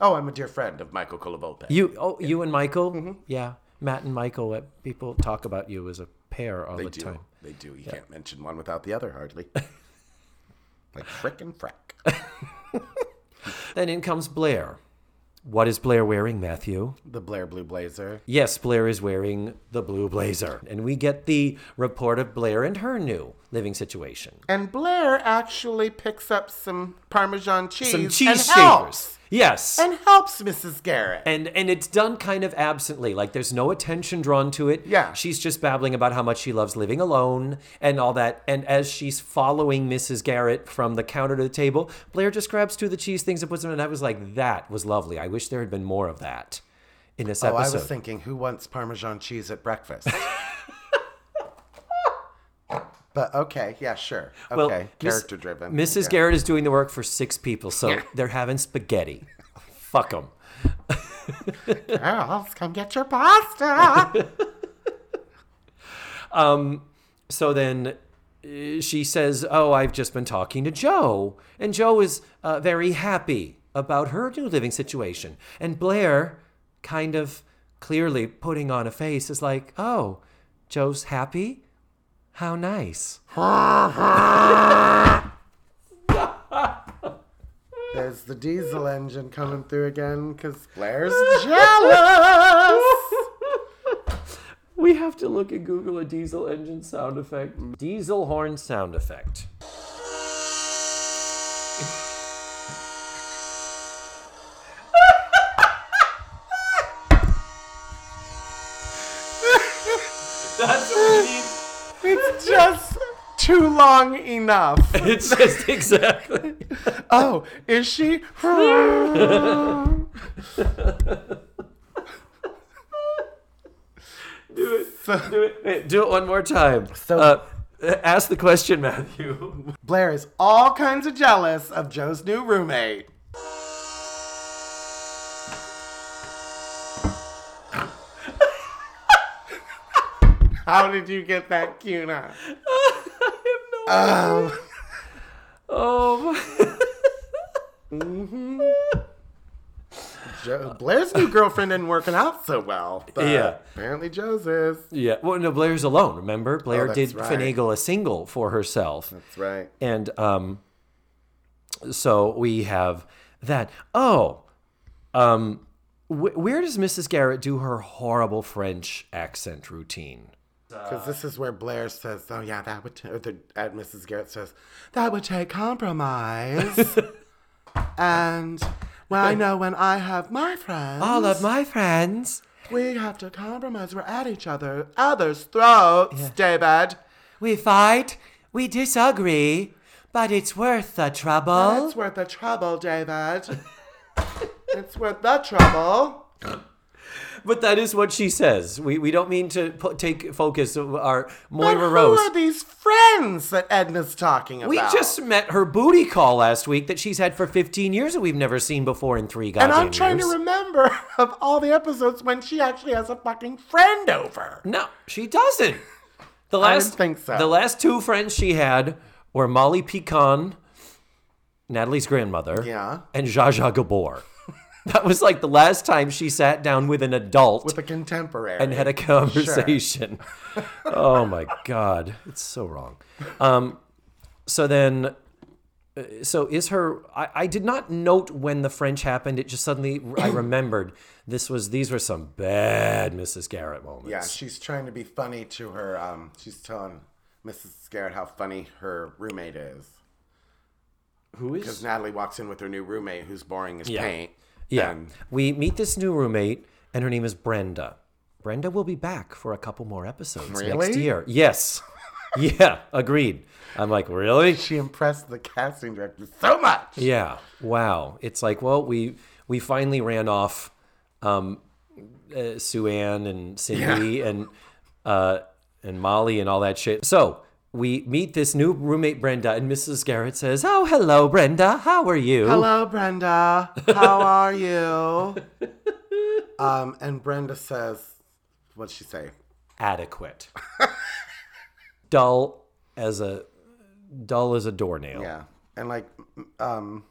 Oh, I'm a dear friend of Michael Colavolpe. You oh you and Michael? Mm-hmm. Yeah. Matt and Michael. uh, People talk about you as a pair all they the do. time. They do. You can't mention one without the other, hardly. like frick and frack. Then in comes Blair. What is Blair wearing, Matthew? The Blair Blue Blazer. Yes, Blair is wearing the blue blazer. And we get the report of Blair and her new living situation. And Blair actually picks up some Parmesan cheese, Some and cheese helps, shavers. Yes. and helps Mrs. Garrett. and and it's done kind of absently like there's no attention drawn to it Yeah. she's just babbling about how much she loves living alone and all that and as she's following mrs garrett from the counter to the table blair just grabs two of the cheese things and puts them in and i was like that was lovely i wish there had been more of that in this oh, I was thinking, who wants Parmesan cheese at breakfast? but okay, yeah, sure. Okay, Well, Miss- character driven. mrs Yeah. garrett is doing the work for six people so they're having spaghetti fuck them Girls, come get your pasta. um, So then uh, she says, Oh, I've just been talking to Joe. And Joe is uh, very happy about her new living situation. And Blair, kind of clearly putting on a face, is like, Oh, Joe's happy? How nice. There's the diesel engine coming through again because Blair's jealous. We have to look at Google a diesel engine sound effect. Diesel horn sound effect. That's what we need. It's just too long enough. It's just exactly. Oh, is she? Do it. Do it. Wait, do it one more time. So- uh, ask the question, Matthew. Blair is all kinds of jealous of Joe's new roommate. How did you get that Cuna? Oh, Oh. Joe, Blair's new girlfriend isn't working out so well. But Yeah. Apparently Joe's is. Yeah. Well, no, Blair's alone. Remember, Blair Oh, did right. finagle a single for herself, That's right. and um, so we have that. Oh, um, wh- where does Mrs. Garrett do her horrible French accent routine? Because uh, this is where Blair says, "Oh yeah, that would." T-, or the and Mrs. Garrett says, "That would take compromise." and well, I know when I have my friends, All of my friends. we have to compromise. We're at each other, others' throats, David. We fight. We disagree, but it's worth the trouble. It's worth the trouble, David. it's worth the trouble. But that is what she says. We, we don't mean to pu- take focus of our But Moira who Rose. Who are these friends that Edna's talking about? We just met her booty call last week that she's had for 15 years that we've never seen before in three goddamn and I'm trying years. to remember of all the episodes when she actually has a fucking friend over. No, she doesn't. The I last think so. The last two friends she had were Molly Pecan, Natalie's grandmother, Yeah. and Zsa Zsa Gabor. that was like the last time she sat down with an adult with a contemporary and had a conversation. oh my god, it's so wrong. Um, so then, uh, so is her? I, I did not note when the French happened. It just suddenly I remembered this was these were some bad Mrs. Garrett moments. Yeah, she's trying to be funny to her. Um, she's telling Mrs. Garrett how funny her roommate is. who Because? Natalie walks in with her new roommate who's boring as Yeah. paint. Yeah, And we meet this new roommate, and her name is Brenda. Brenda will be back for a couple more episodes next year. Yes. yeah, agreed. I'm like, really? she impressed the casting director so much. Yeah. Wow. It's like, well, we we finally ran off um, uh, Sue Ann and Cindy and uh, and Molly and all that shit. So we meet this new roommate Brenda, and Mrs. Garrett says, "Oh, hello, Brenda. How are you?" Hello, Brenda. How are you? um, and Brenda says, what'd she say? Adequate. dull as a dull as a doornail. Yeah. And like, um,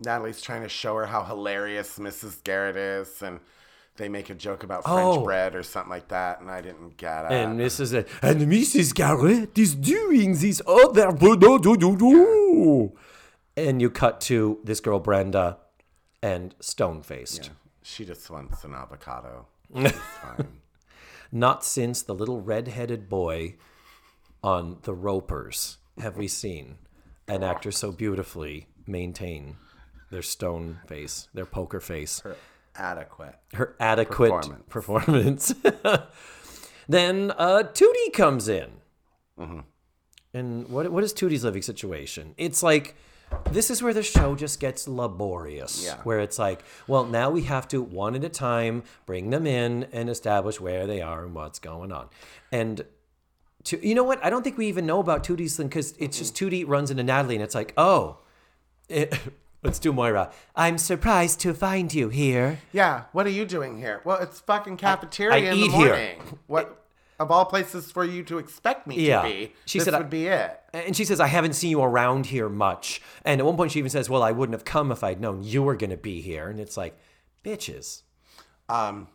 Natalie's trying to show her how hilarious Mrs. Garrett is, and they make a joke about French Oh. bread or something like that, and I didn't get it. And Mrs. A- and Mrs. Garrett is doing this other. And you cut to this girl Brenda and stone faced. Yeah. she just wants an avocado. Fine. Not since the little red headed boy on The Ropers have we seen an actor so beautifully maintain their stone face, their poker face, Her adequate. her adequate Performance. performance. then uh, Tootie comes in. And what, what is Tootie's living situation? It's like this is where the show just gets laborious. Yeah. Where it's like, well, now we have to one at a time bring them in and establish where they are and what's going on. And to, you know what? I don't think we even know about Tootie's thing because it's just Tootie runs into Natalie and it's like, oh, it, let's do Moira. I'm surprised to find you here. Yeah, what are you doing here? Well, it's fucking cafeteria I in eat the here. What of all places for you to expect me Yeah. to be? She this said I- would be it. And she says, I haven't seen you around here much. And at one point, she even says, Well, I wouldn't have come if I'd known you were going to be here. And it's like, bitches. Um,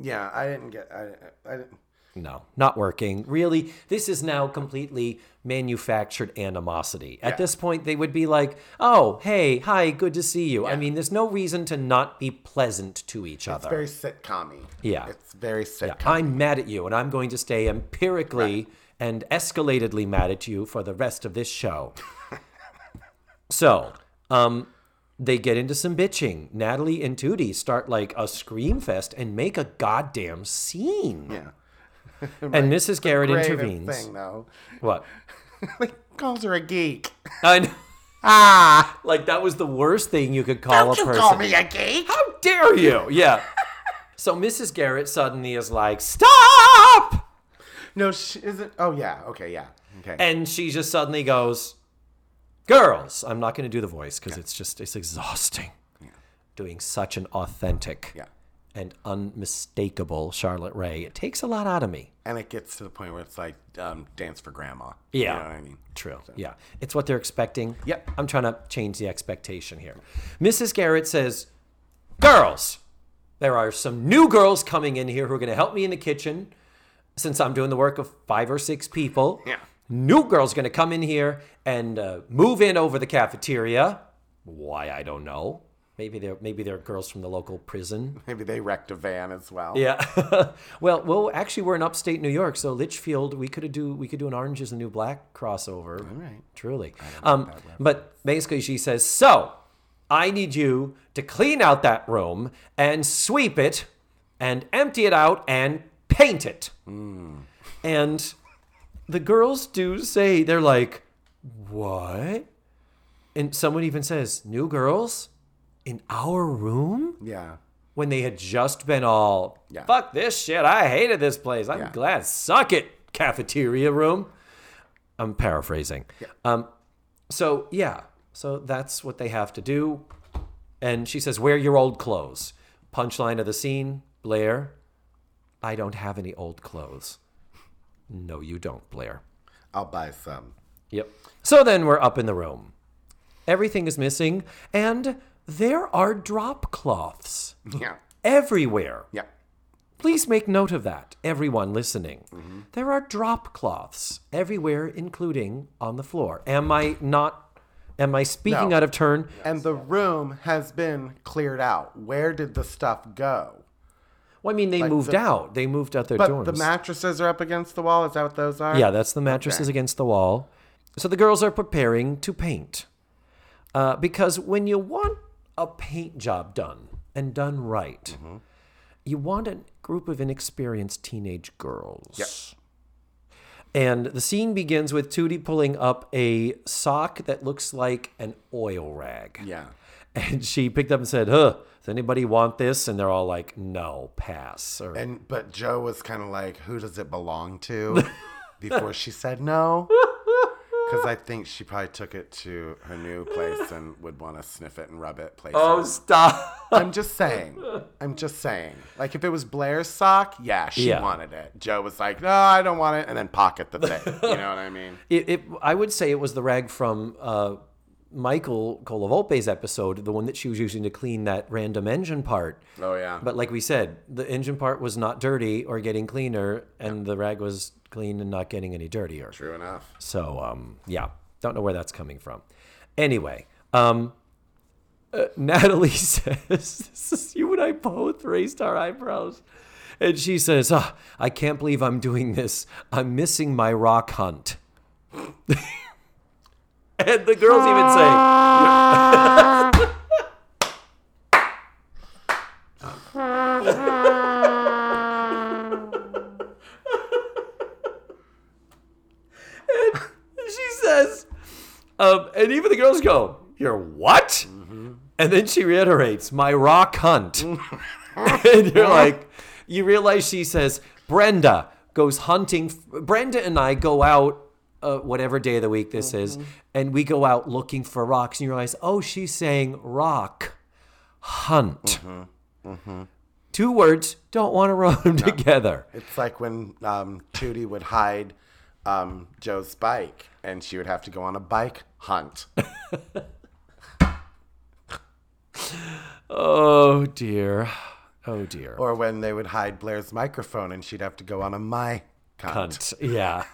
yeah, I didn't get. I, I didn't. No, not working. Really, this is now completely manufactured animosity. At this point, they would be like, "Oh, hey, hi, good to see you." I mean, there's no reason to not be pleasant to each It's other. It's very sitcom Yeah. It's very sitcom I'm mad at you, and I'm going to stay empirically and escalatedly mad at you for the rest of this show. so, um, they get into some bitching. Natalie and Tootie start like a scream fest and make a goddamn scene. Yeah. And Mrs. Garrett intervenes. thing, though. What? like, calls her a geek. I know. Ah! Like that was the worst thing you could call Don't a you person. call me a geek? How dare you? Yeah. so Mrs. Garrett suddenly is like, "Stop!" No, she isn't. Oh, yeah. Okay, yeah. Okay. And she just suddenly goes, Girls, I'm not going to do the voice because it's just, it's exhausting. Doing such an authentic yeah. And unmistakable Charlotte Rae. It takes a lot out of me. And it gets to the point where it's like um, dance for grandma. Yeah. You know I mean? True. Yeah. It's what they're expecting. Yep. I'm trying to change the expectation here. Mrs. Garrett says, Girls, there are some new girls coming in here who are going to help me in the kitchen since I'm doing the work of five or six people. Yeah. New girls going to come in here and uh, move in over the cafeteria. Why, I don't know. Maybe they're maybe they're girls from the local prison. Maybe they wrecked a van as well. Yeah. well, well, actually, we're in upstate New York, so Litchfield, we could do we could do an Orange is the New Black crossover. All right. Truly. Um, but basically, she says, so I need you to clean out that room and sweep it and empty it out and paint it. And the girls do say they're like, what? And someone even says, new girls in our room Yeah. when they had just been all Yeah. fuck this shit i hated this place i'm Yeah. glad suck it cafeteria room i'm paraphrasing Yeah. um so yeah so that's what they have to do and she says wear your old clothes punchline of the scene blair i don't have any old clothes no you don't blair I'll buy some. Yep. So then we're up in the room. Everything is missing, and there are drop cloths Yeah. everywhere. Yeah. Please make note of that, everyone listening. There are drop cloths everywhere, including on the floor. Am I not? Am I speaking No. out of turn? And the room has been cleared out. Where did the stuff go? Well, I mean, they moved the- out. They moved out their But dorms. the mattresses are up against the wall. Is that what those are? Yeah, that's the mattresses against the wall. So the girls are preparing to paint. Uh, because when you want a paint job done and done right, you want a group of inexperienced teenage girls. Yep. And the scene begins with Tootie pulling up a sock that looks like an oil rag. Yeah. And she picked up and said, Huh, does anybody want this? And they're all like, No, pass. Or, And but Joe was kind of like, "Who does it belong to?" Before she said no, because I think she probably took it to her new place and would want to sniff it and rub it places. oh, stop. I'm just saying. I'm just saying. Like if it was Blair's sock, yeah, she Yeah. wanted it. Joe was like, "No, I don't want it," and then pocket the thing. You know what I mean? It, it, I would say it was the rag from uh, Michael Colavolpe's episode, the one that she was using to clean that random engine part. Oh yeah. But like we said, the engine part was not dirty or getting cleaner, and the rag was clean and not getting any dirtier. True enough. So, um, yeah, don't know where that's coming from. Anyway, um, uh, Natalie says, this is, You and I both raised our eyebrows. And she says, oh, I can't believe I'm doing this. I'm missing my rock hunt. and the girls even say, and she says, um, and even the girls go, You're what? And then she reiterates, My rock hunt. and you're like, You realize she says, Brenda goes hunting. Brenda and I go out, uh, whatever day of the week this is, and we go out looking for rocks. And you realize, Oh, she's saying rock hunt. Two words, don't want to run them together. It's like when um, Tootie would hide um, Joe's bike, and she would have to go on a bike hunt. Oh dear. Oh dear. Or when they would hide Blair's microphone and she'd have to go on a my cunt. Cunt. Yeah.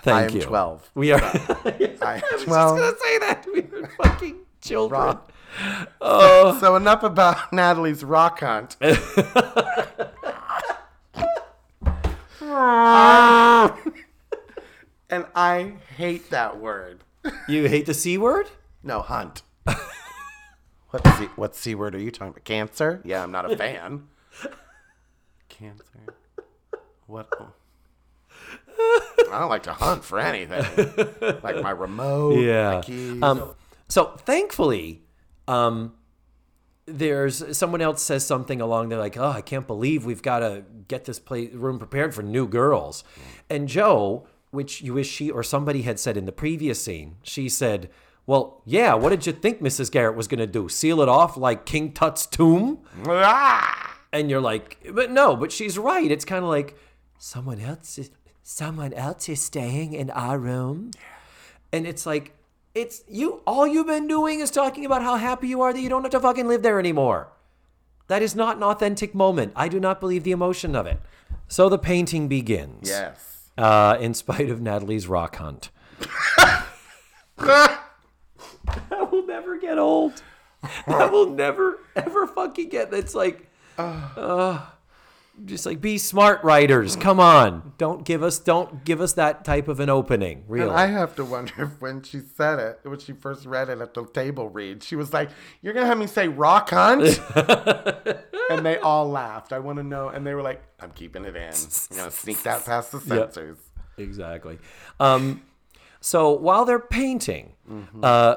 I Thank am you. 12. We are. I, I was well, just gonna say that. We are fucking children. Rock. Oh. so enough about Natalie's rock hunt. and I hate that word. You hate the c word? No, hunt. what C, what C word are you talking about? Cancer? Yeah, I'm not a fan. Cancer. What? I don't like to hunt for anything. Like my remote, Yeah. my keys. Um, so thankfully, um, there's someone else says something along there like, "Oh, I can't believe we've got to get this place room prepared for new girls," and Joe, which you wish she or somebody had said in the previous scene, she said. Well, yeah, what did you think Mrs. Garrett was going to do? Seal it off like King Tut's tomb? Ah! and you're like, but no, but she's right. It's kind of like someone else is someone else is staying in our room, and it's like it's you. All you've been doing is talking about how happy you are that you don't have to fucking live there anymore. That is not an authentic moment. I do not believe the emotion of it. So the painting begins. Yes. Uh, in spite of Natalie's rock hunt. that will never get old. That will never ever fucking get. It's like, uh, just like be smart writers. Come on, don't give us don't give us that type of an opening. Really, I have to wonder if when she said it, when she first read it at the table read, she was like, You're to have me say rock hunt? and they all laughed. I want to know. And they were like, I'm keeping it in. I'm to sneak that past the censors. exactly. Um, so while they're painting, uh,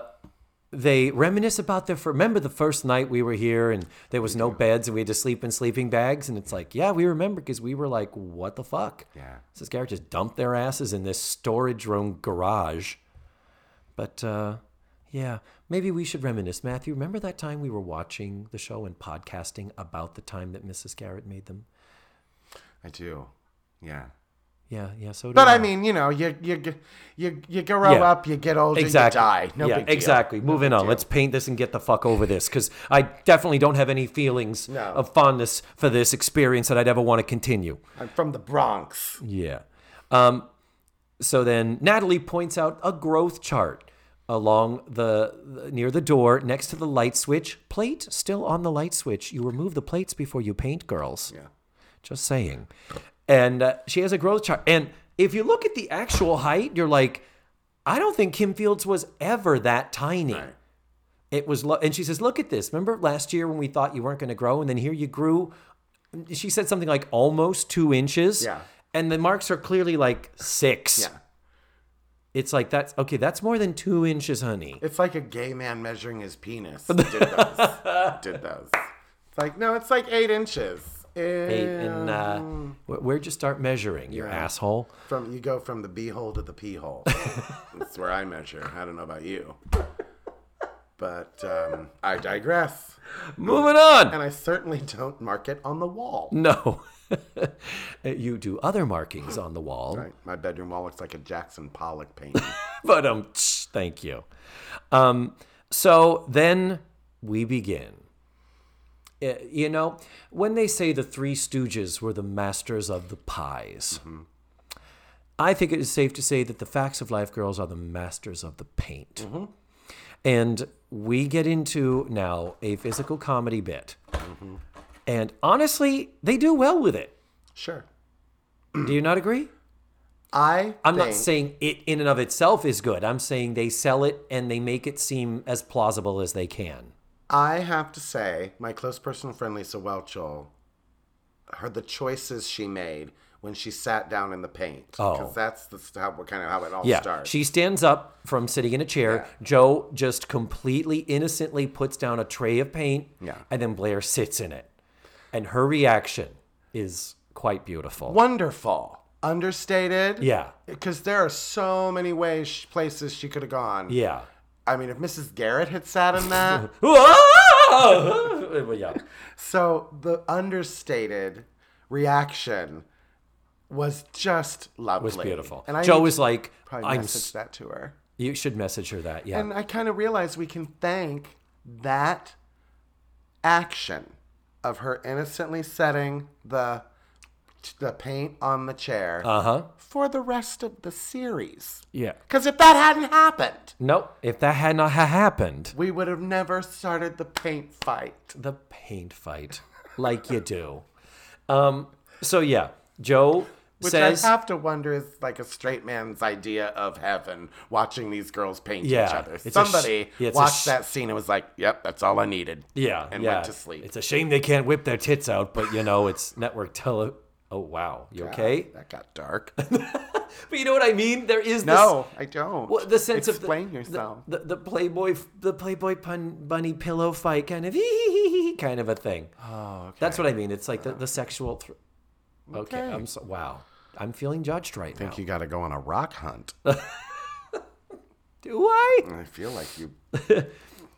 they reminisce about their. Remember the first night we were here and there was no beds and we had to sleep in sleeping bags and it's like, yeah, we remember because we were like, what the fuck? Yeah. This Garrett just dumped their asses in this storage room garage. But uh, yeah, maybe we should reminisce. Matthew, remember that time we were watching the show and podcasting about the time that Mrs. Garrett made them? I do. Yeah. Yeah, yeah. So do But I mean, you know, you you you you grow Yeah. up, you get older, exactly. you die. No yeah, big deal. exactly. Moving on. Let's paint this and get the fuck over this because I definitely don't have any feelings No. of fondness for this experience that I'd ever want to continue. I'm from the Bronx. Yeah. Um, so then Natalie points out a growth chart along the near the door next to the light switch. Plate still on the light switch. You remove the plates before you paint, girls. Yeah. Just saying. And uh, she has a growth chart. And if you look at the actual height, you're like, I don't think Kim Fields was ever that tiny. Right. It was, lo- and she says, "Look at this. Remember last year when we thought you weren't going to grow, and then here you grew." She said something like almost two inches. Yeah. And the marks are clearly like six. Yeah. It's like that's okay. That's more than two inches, honey. It's like a gay man measuring his penis. Did those. Did those. It's like, no, it's like eight inches. Eight and uh, wh- where'd you start measuring? Your asshole. From you go from the b hole to the p hole. That's where I measure. I don't know about you, but um, I digress. Moving on. And I certainly don't mark it on the wall. No. you do other markings on the wall. Right, my bedroom wall looks like a Jackson Pollock painting. But um, thank you. Um, so then we begin. Uh, you know, when they say the Three Stooges were the masters of the pies, I think it is safe to say that the Facts of Life girls are the masters of the paint. And we get into now a physical comedy bit. And honestly, they do well with it. Sure. Do you not agree? I I'm not saying it in and of itself is good. I'm saying they sell it and they make it seem as plausible as they can. I have to say, my close personal friend Lisa Whelchel, her the choices she made when she sat down in the paint. Oh. because that's the how kind of how it all Yeah. starts. She stands up from sitting in a chair. Joe just completely innocently puts down a tray of paint. Yeah. And then Blair sits in it. And her reaction is quite beautiful. Wonderful, understated. Yeah. because there are so many ways places she could have gone. Yeah. I mean, if Mrs. Garrett had sat in that, Well, yeah. so the understated reaction was just lovely. was beautiful. And I Joe was like, probably I'm. message s- that to her. You should message her that. Yeah. And I kind of realized we can thank that action of her innocently setting the the paint on the chair Uh huh. for the rest of the series. Yeah. Because if that hadn't happened, Nope. If that had not ha- happened, we would have never started the paint fight. the paint fight, like you do. Um. So yeah, Joe Which says. I have to wonder is like a straight man's idea of heaven, watching these girls paint Yeah, each other. a sh- Somebody yeah, watched sh- that scene and was like, "Yep, that's all I needed." yeah, and yeah. went to sleep. It's a shame they can't whip their tits out, but you know it's network tele. Oh wow, you okay? That got dark. But you know what I mean? There is this, no, I don't. Well, the sense Explain of the, yourself. The, the, the Playboy, the Playboy pun, bunny pillow fight kind of kind of a thing. oh, okay. That's what I mean. It's like the, oh. the sexual. Thr- okay. Okay. I'm so wow. I'm feeling judged right I think now. you got to go on a rock hunt. Do I? I feel like you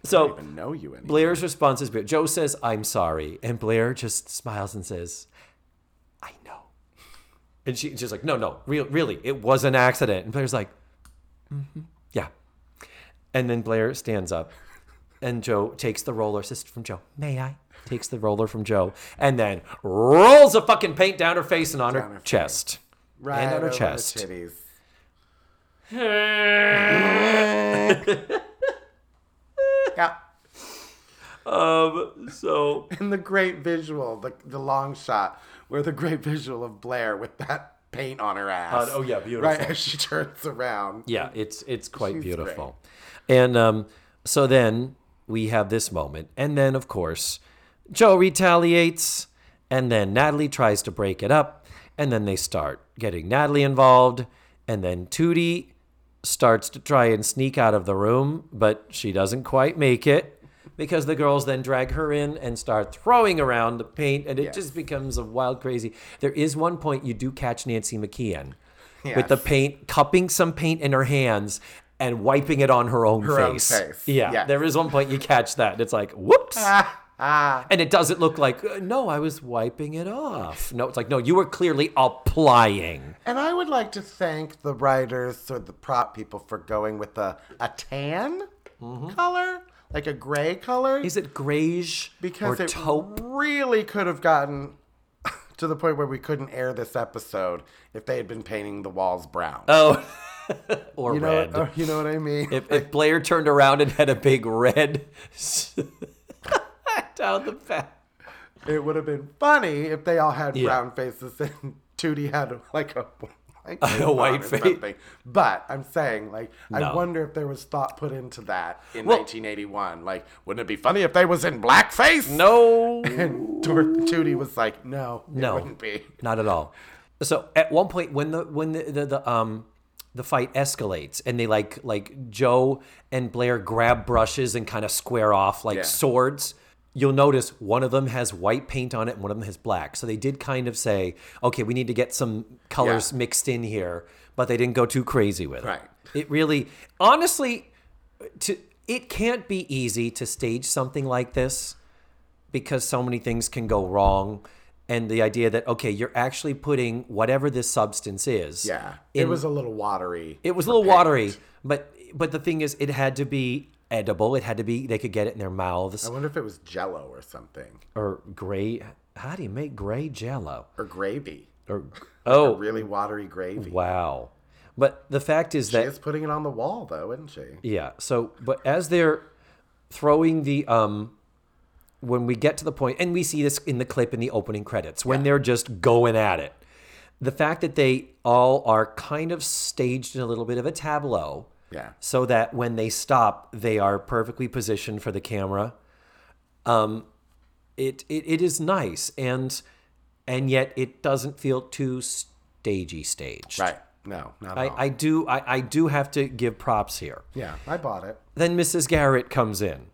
So even know you anymore. Blair's response is Joe says, "I'm sorry," and Blair just smiles and says. And she, she's like, "No, no, real, really, it was an accident." And Blair's like, "Mm-hmm, "Yeah." And then Blair stands up, and Joe takes the roller. Sister from Joe, may I? Takes the roller from Joe, and then rolls the fucking paint down her face and on her, Down her face. chest. right and on her over the chest. yeah. Um. So And the great visual, the the long shot, where the great visual of Blair with that paint on her ass. oh, yeah, beautiful. Right as she turns around. Yeah, it's it's quite She's beautiful. And um, so then we have this moment, and then of course Joe retaliates, and then Natalie tries to break it up, and then they start getting Natalie involved, and then Tootie starts to try and sneak out of the room, but she doesn't quite make it. Because the girls then drag her in and start throwing around the paint, and it Yes. just becomes a wild, crazy. There is one point you do catch Nancy McKeon with the paint, cupping some paint in her hands and wiping it on her own Her own face. face, Yeah, yes. there is one point you catch that. It's like, whoops. Ah, ah. And it doesn't look like, "Uh, no, I was wiping it off. No, it's like, no, you were clearly applying. And I would like to thank the writers or the prop people for going with a, a tan color, like a gray color. Is it grayish because or it taupe? really could have gotten to the point where we couldn't air this episode if they had been painting the walls brown. Oh, or you know, red. What, you know what I mean? if, if Blair turned around and had a big red down the back. it would have been funny if they all had Yeah. brown faces and Tootie had like a like A white face. something. But I'm saying, like, No. I wonder if there was thought put into that in Well- 1981. Like, wouldn't it be funny if they was in blackface? No. And Tootie was like, no, it No. wouldn't be. Not at all. So at one point when the when the, the, the um the fight escalates and they like like Joe and Blair grab brushes and kind of square off like Yeah. swords. You'll notice one of them has white paint on it and one of them has black. So they did kind of say, okay, we need to get some colors Yeah. mixed in here, but they didn't go too crazy with it. Right. It really, honestly, to it can't be easy to stage something like this because so many things can go wrong and the idea that okay you're actually putting whatever this substance is Yeah. in- it was a little watery. it was a little watery but but the thing is it had to be edible it had to be they could get it in their mouths I wonder if it was jello or something. or gray how do you make gray jello Or gravy. or oh Really watery gravy. wow but the fact is She that is putting it on the wall, though, isn't she? Yeah. So, but as they're throwing the um, when we get to the point, and we see this in the clip in the opening credits, when they're just going at it, the fact that they all are kind of staged in a little bit of a tableau, Yeah. so that when they stop, they are perfectly positioned for the camera. Um, it it, it is nice, and and yet it doesn't feel too stagey staged. Right. No, not at I, all. I do I, I do have to give props here yeah, I bought it. then Mrs. Garrett comes in.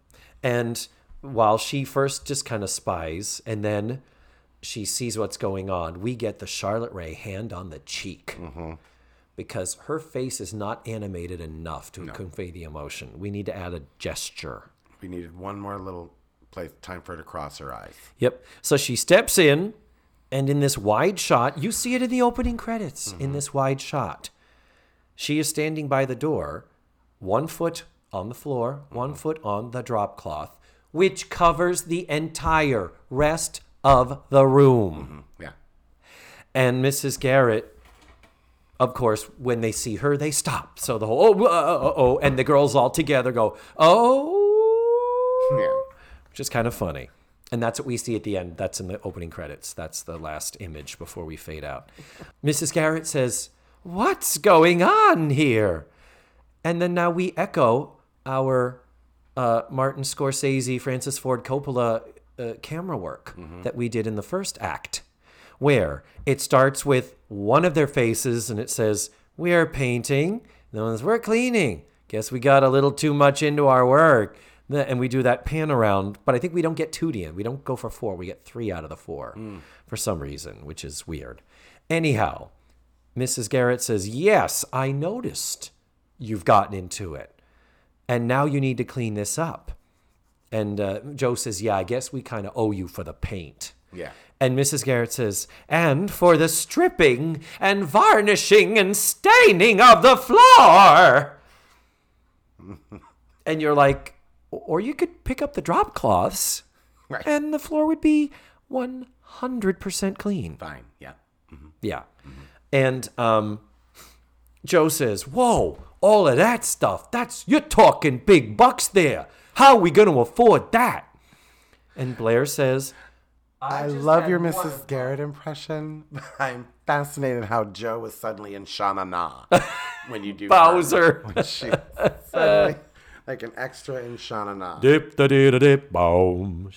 And while she first just kind of spies and then she sees what's going on, we get the Charlotte Rae hand on the cheek. Because her face is not animated enough to convey the emotion. We need to add a gesture. We needed one more little place, time for her to cross her eyes. Yep. So she steps in, and in this wide shot, you see it in the opening credits. In mm-hmm. this wide shot, she is standing by the door, one foot on the floor, one mm-hmm. foot on the drop cloth, which covers the entire rest of the room. Mm-hmm. Yeah. And Mrs. Garrett, of course, when they see her, they stop. So the whole, oh, oh, oh, oh, and the girls all together go, oh, Yeah. which is kind of funny. And that's what we see at the end. That's in the opening credits. That's the last image before we fade out. Mrs. Garrett says, What's going on here? And then now we echo our uh, Martin Scorsese, Francis Ford Coppola uh, camera work that we did in the first act, where it starts with one of their faces and it says, We are painting. The one's, We're cleaning. Guess we got a little too much into our work. And we do that pan around, but I think we don't get Tootie in. We don't go for four. We get three out of the four for some reason, which is weird. Anyhow, Mrs. Garrett says, Yes, I noticed you've gotten into it. And now you need to clean this up. And uh, Joe says, Yeah, I guess we kind of owe you for the paint. Yeah. And Mrs. Garrett says, And for the stripping and varnishing and staining of the floor. and you're like, Or you could pick up the drop cloths Right. and the floor would be 100% clean. Fine. Yeah. Yeah. And um, Joe says, Whoa, all of that stuff, that's, you're talking big bucks there. How are we going to afford that? And Blair says, I, just love had your one Mrs. Garrett impression. I'm fascinated how Joe was suddenly in Shana Na when you do Bowser. When she suddenly like an extra in Shana Na. Dip da dip da dip boom.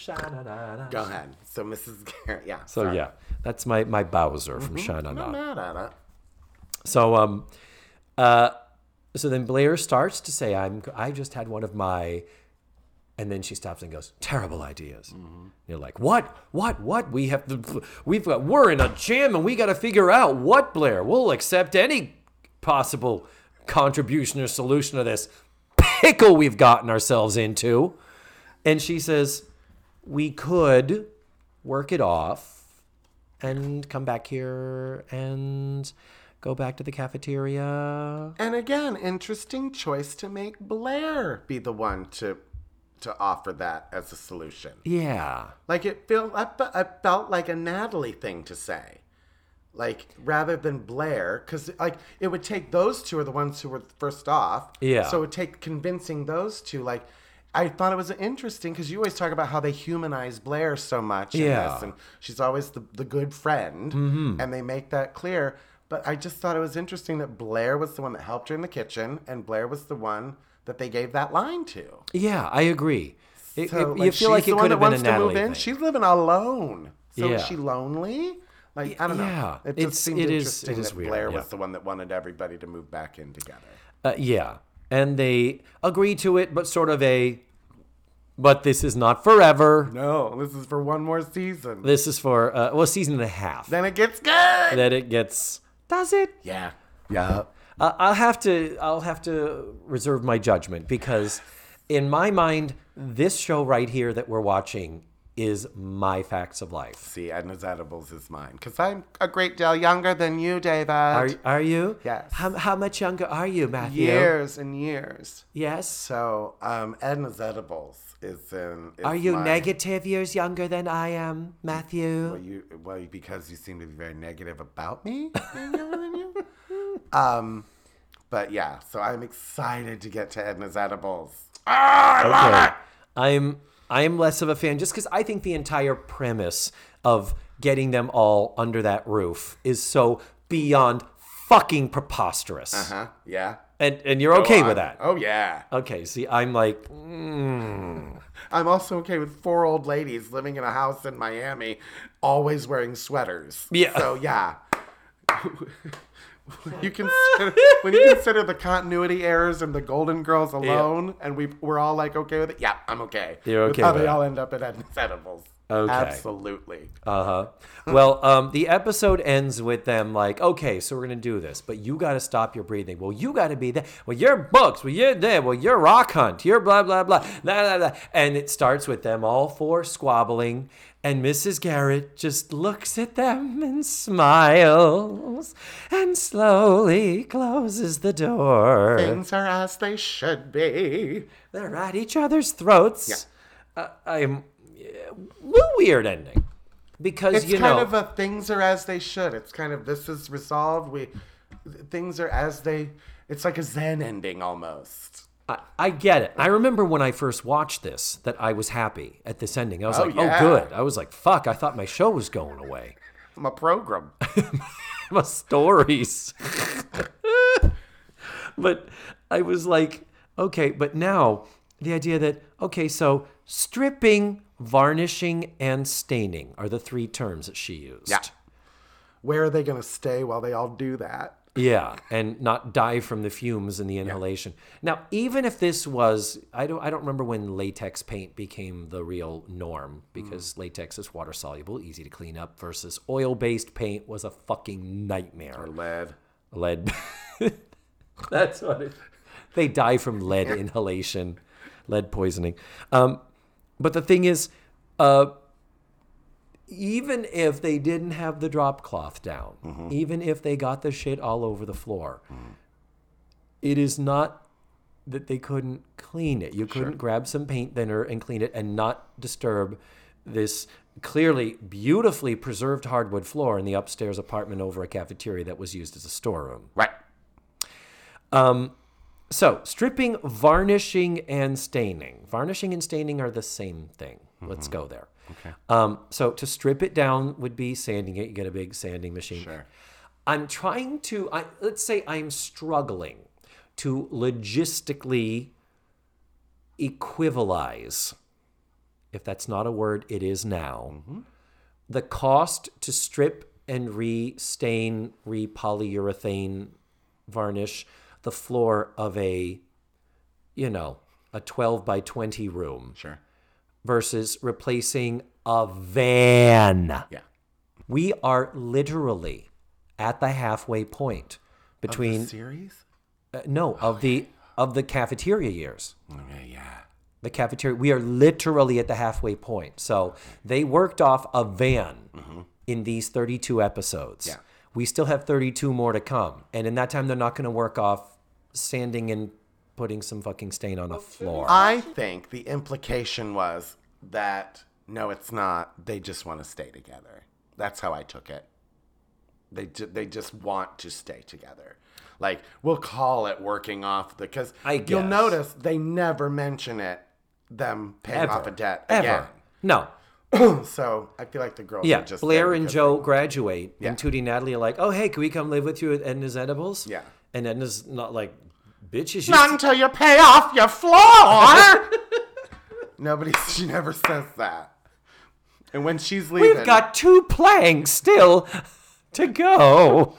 Go ahead. So Mrs. Garrett, yeah. So yeah, that's my my Bowser from Shana I'm mad at it. So um, uh, so then Blair starts to say, "I'm I just had one of my," and then she stops and goes, "Terrible ideas." You're like, "What? What? What? We have to, we've got we're in a jam and we got to figure out what Blair. We'll accept any possible contribution or solution to this pickle we've gotten ourselves into." And she says, "We could work it off." and come back here and go back to the cafeteria. And again, interesting choice to make Blair be the one to to offer that as a solution. Yeah. Like it felt, I, I felt like a Natalie thing to say, like rather than Blair, because like it would take those two are the ones who were first off. Yeah. So it would take convincing those two. Like I thought it was interesting because you always talk about how they humanize Blair so much. in Yeah. this, and she's always the the good friend, mm-hmm. and they make that clear. But I just thought it was interesting that Blair was the one that helped her in the kitchen, and Blair was the one that they gave that line to. Yeah, I agree. It, So, it- you feel like it could have been a Natalie move in. thing. She's living alone. So Yeah. is she lonely? Like I don't know. Yeah, It it's- just seemed it is- interesting it is that weird, Blair yeah. was the one that wanted everybody to move back in together. Uh, yeah, and they agree to it, but sort of a. But this is not forever. No, this is for one more season. This is for uh, well, season and a half. then it gets good. Then it gets. Does it? yeah. Yeah. Uh, I'll have to. I'll have to reserve my judgment because, in my mind, this show right here that we're watching is my facts of life. See, Edna's Edibles is mine. Because I'm a great deal younger than you, David. Are are you? Yes. How how much younger are you, Matthew? years and years. Yes. So, um, Edna's Edibles is in. Are you my- negative years younger than I am, Matthew? Well, you well because you seem to be very negative about me being younger than you. Um, but yeah, so I'm excited to get to Edna's edibles. Ah, I love Okay. it. I'm I'm less of a fan just because I think the entire premise of getting them all under that roof is so beyond fucking preposterous. Uh Huh? Yeah. And and you're okay with that. Oh yeah. Okay, see, I'm like, mm, I'm also okay with four old ladies living in a house in Miami, always wearing sweaters. Yeah. So yeah. you consider when you consider the continuity errors and the Golden Girls alone, and we we're all like okay with it. Yeah, I'm okay. You're okay how they all end up at edibles. Okay. Absolutely. uh huh. Well, um, the episode ends with them like, okay, so we're gonna do this, but you got to stop your breathing. Well, you got to be there. Well, you're books. Well, you're there. Well, you're rock hunt. You're blah blah blah. Blah, blah, blah. And it starts with them all four squabbling, and Mrs. Garrett just looks at them and smiles, and slowly closes the door. Things are as they should be. They're at each other's throats. I'm yeah, little weird ending because It's you kind know of a things are as they should. It's kind of this is resolved. We things are as they. It's like a Zen ending almost. I, I get it. I remember when I first watched this that I was happy at this ending. I was Oh, like, oh, yeah. oh, good. I was like, fuck. I thought my show was going away. My program. my stories. but I was like, okay, but now the idea that, okay, so stripping, varnishing, and staining are the three terms that she used. Yeah. Where are they going to stay while they all do that? Yeah, and not die from the fumes and the inhalation. Now, even if this was, I don't, I don't remember when latex paint became the real norm because latex is water soluble, easy to clean up, versus oil based paint was a fucking nightmare. Lead. Lead. That's what it. They die from lead inhalation, lead poisoning. Um, but the thing is, uh, even if they didn't have the drop cloth down, mm-hmm. even if they got the shit all over the floor, mm-hmm. it is not that they couldn't clean it. You couldn't grab some paint thinner and clean it and not disturb this clearly beautifully preserved hardwood floor in the upstairs apartment over a cafeteria that was used as a storeroom. Right. Um, So, stripping, varnishing, and staining. Varnishing and staining are the same thing. Let's go there. Okay. Um, so, to strip it down would be sanding it. You get a big sanding machine. Sure. I'm trying to, I, let's say I'm struggling to logistically equivalize, if that's not a word, it is now, the cost to strip and re-stain, re-polyurethane varnish the floor of a, you know, a 12 by 20 room Sure. versus replacing a van. Yeah. We are literally at the halfway point between Series? uh, no of the of the cafeteria years. Okay, yeah. The cafeteria we are literally at the halfway point. So they worked off a van in these 32 episodes. Yeah. We still have 32 more to come. And in that time they're not going to work off sanding and putting some fucking stain on a floor. I think the implication was that no, it's not. They just want to stay together. That's how I took it. They ju- they just want to stay together. Like we'll call it working off the because I you'll notice they never mention it. Them paying Ever. off a debt Ever. No. so I feel like the girls Yeah, are just Blair there and because Jo they- graduate, Yeah. and Tootie and Natalie are like, "Oh, hey, can we come live with you at Edna's Edibles?" Yeah. and Edna's not like, "Bitches, Not until you pay off your floor. Nobody, she never says that. And when she's leaving, we've got two planks still to go."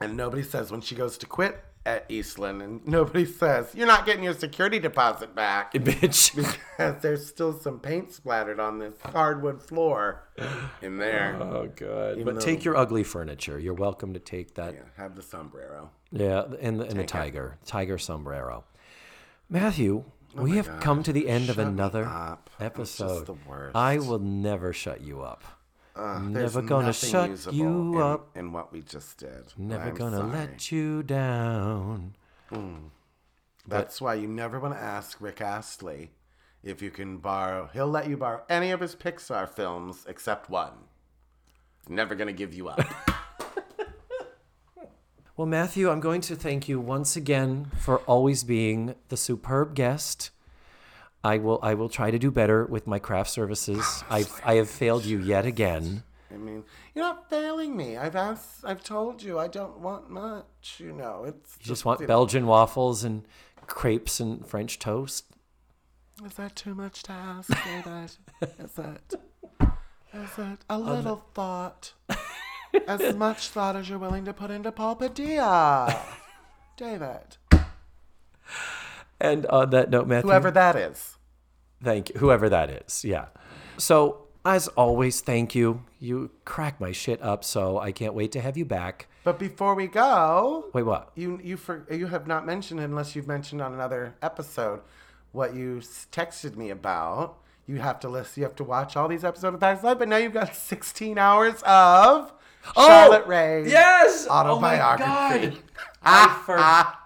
And nobody says when she goes to quit at Eastland, and nobody says, You're not getting your security deposit back. Bitch. Because there's still some paint splattered on this hardwood floor in there. Oh god. Even But though- take your ugly furniture. You're welcome to take that. Yeah, have the sombrero. Yeah, and the, and the tiger, tiger sombrero. Matthew, we have gosh, come to the end of shut me another up. Episode. the worst. I will never shut you up. Uh, Never gonna shut you in, up. in what we just did. Never I'm gonna sorry. let you down. That's why you never want to ask Rick Astley if you can borrow. He'll let you borrow any of his Pixar films except one. He's never gonna give you up. Well, Matthew, I'm going to thank you once again for always being the superb guest. I will I will try to do better with my craft services. Oh, I've I have failed you yet again. I mean, you're not failing me. I've asked. I've told you I don't want much. You know, it's You just want Belgian waffles and crepes and French toast. Is that too much to ask, David? is it? Is it a um, little thought? As much thought as you're willing to put into pulpadilla, David. And on that note, Matthew, Whoever that is. thank you, whoever that is. Yeah. So as always, thank you. You crack my shit up, so I can't wait to have you back. But before we go, Wait, what? you you for, you have not mentioned unless you've mentioned on another episode what you texted me about. You have to listen. You have to watch all these episodes of Facts Live, but now you've got 16 hours of Charlotte Rae. Oh, Yes! autobiography. Oh my God. I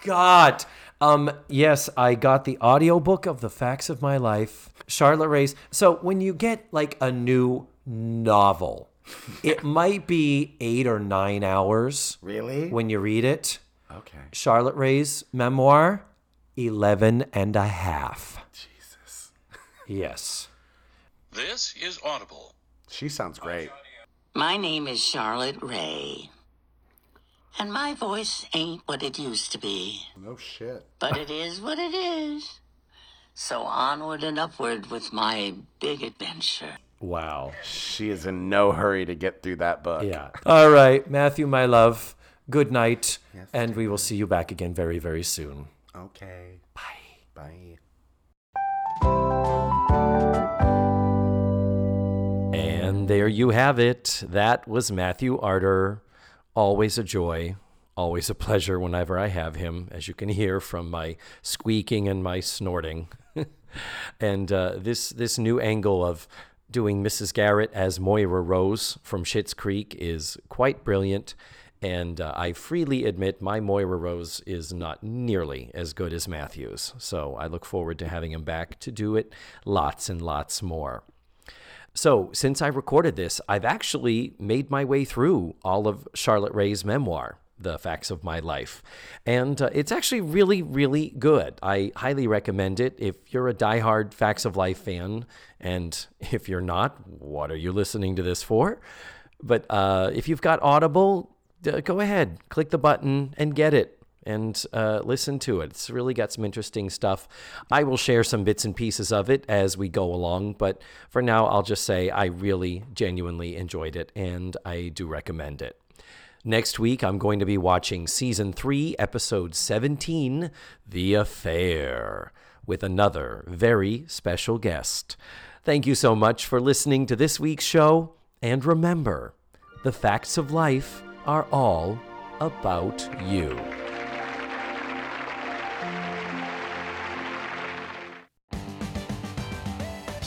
forgot. Um, yes, I got the audiobook of The Facts of My Life Charlotte Rae's. So when you get like a new novel, it might be eight or nine hours Really? when you read it. okay. Charlotte Rae's memoir, 11 and a half. Jesus. Yes. This is Audible. She sounds great. My name is Charlotte Rae. And my voice ain't what it used to be, No shit. but it is what it is. So onward and upward with my big adventure. Wow. She is in no hurry to get through that book. Yeah. All right, Matthew, my love, good night. Yes, and we will see you back again very, very soon. Okay. Bye. Bye. And there you have it. That was Matthew Arter. Always a joy, always a pleasure whenever I have him, as you can hear from my squeaking and my snorting. and uh, this this new angle of doing Mrs. Garrett as Moira Rose from Schitt's Creek is quite brilliant. And uh, I freely admit my Moira Rose is not nearly as good as Matthew's. So I look forward to having him back to do it lots and lots more. So, since I recorded this, I've actually made my way through all of Charlotte Rae's memoir, The Facts of My Life. And uh, it's actually really, really good. I highly recommend it if you're a diehard Facts of Life fan. And if you're not, what are you listening to this for? But uh, if you've got Audible, uh, go ahead, click the button and get it and uh, listen to it. It's really got some interesting stuff. I will share some bits and pieces of it as we go along, but for now, I'll just say I really genuinely enjoyed it and I do recommend it. Next week, I'm going to be watching season 3, episode 17, The Affair, with another very special guest. Thank you so much for listening to this week's show, and remember, the facts of life are all about you.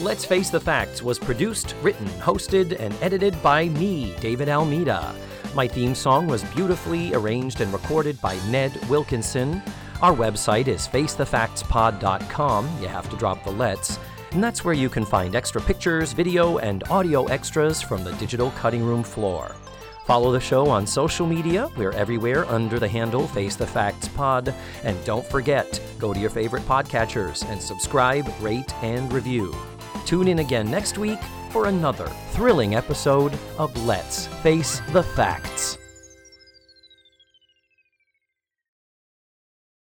Let's Face the Facts was produced, written, hosted, and edited by me, David Almeida. My theme song was beautifully arranged and recorded by Ned Wilkinson. Our website is facethefactspod.com. You have to drop the let's. And that's where you can find extra pictures, video, and audio extras from the digital cutting room floor. Follow the show on social media. We're everywhere under the handle Face the Facts Pod. And don't forget, go to your favorite podcatchers and subscribe, rate, and review. Tune in again next week for another thrilling episode of Let's Face the Facts.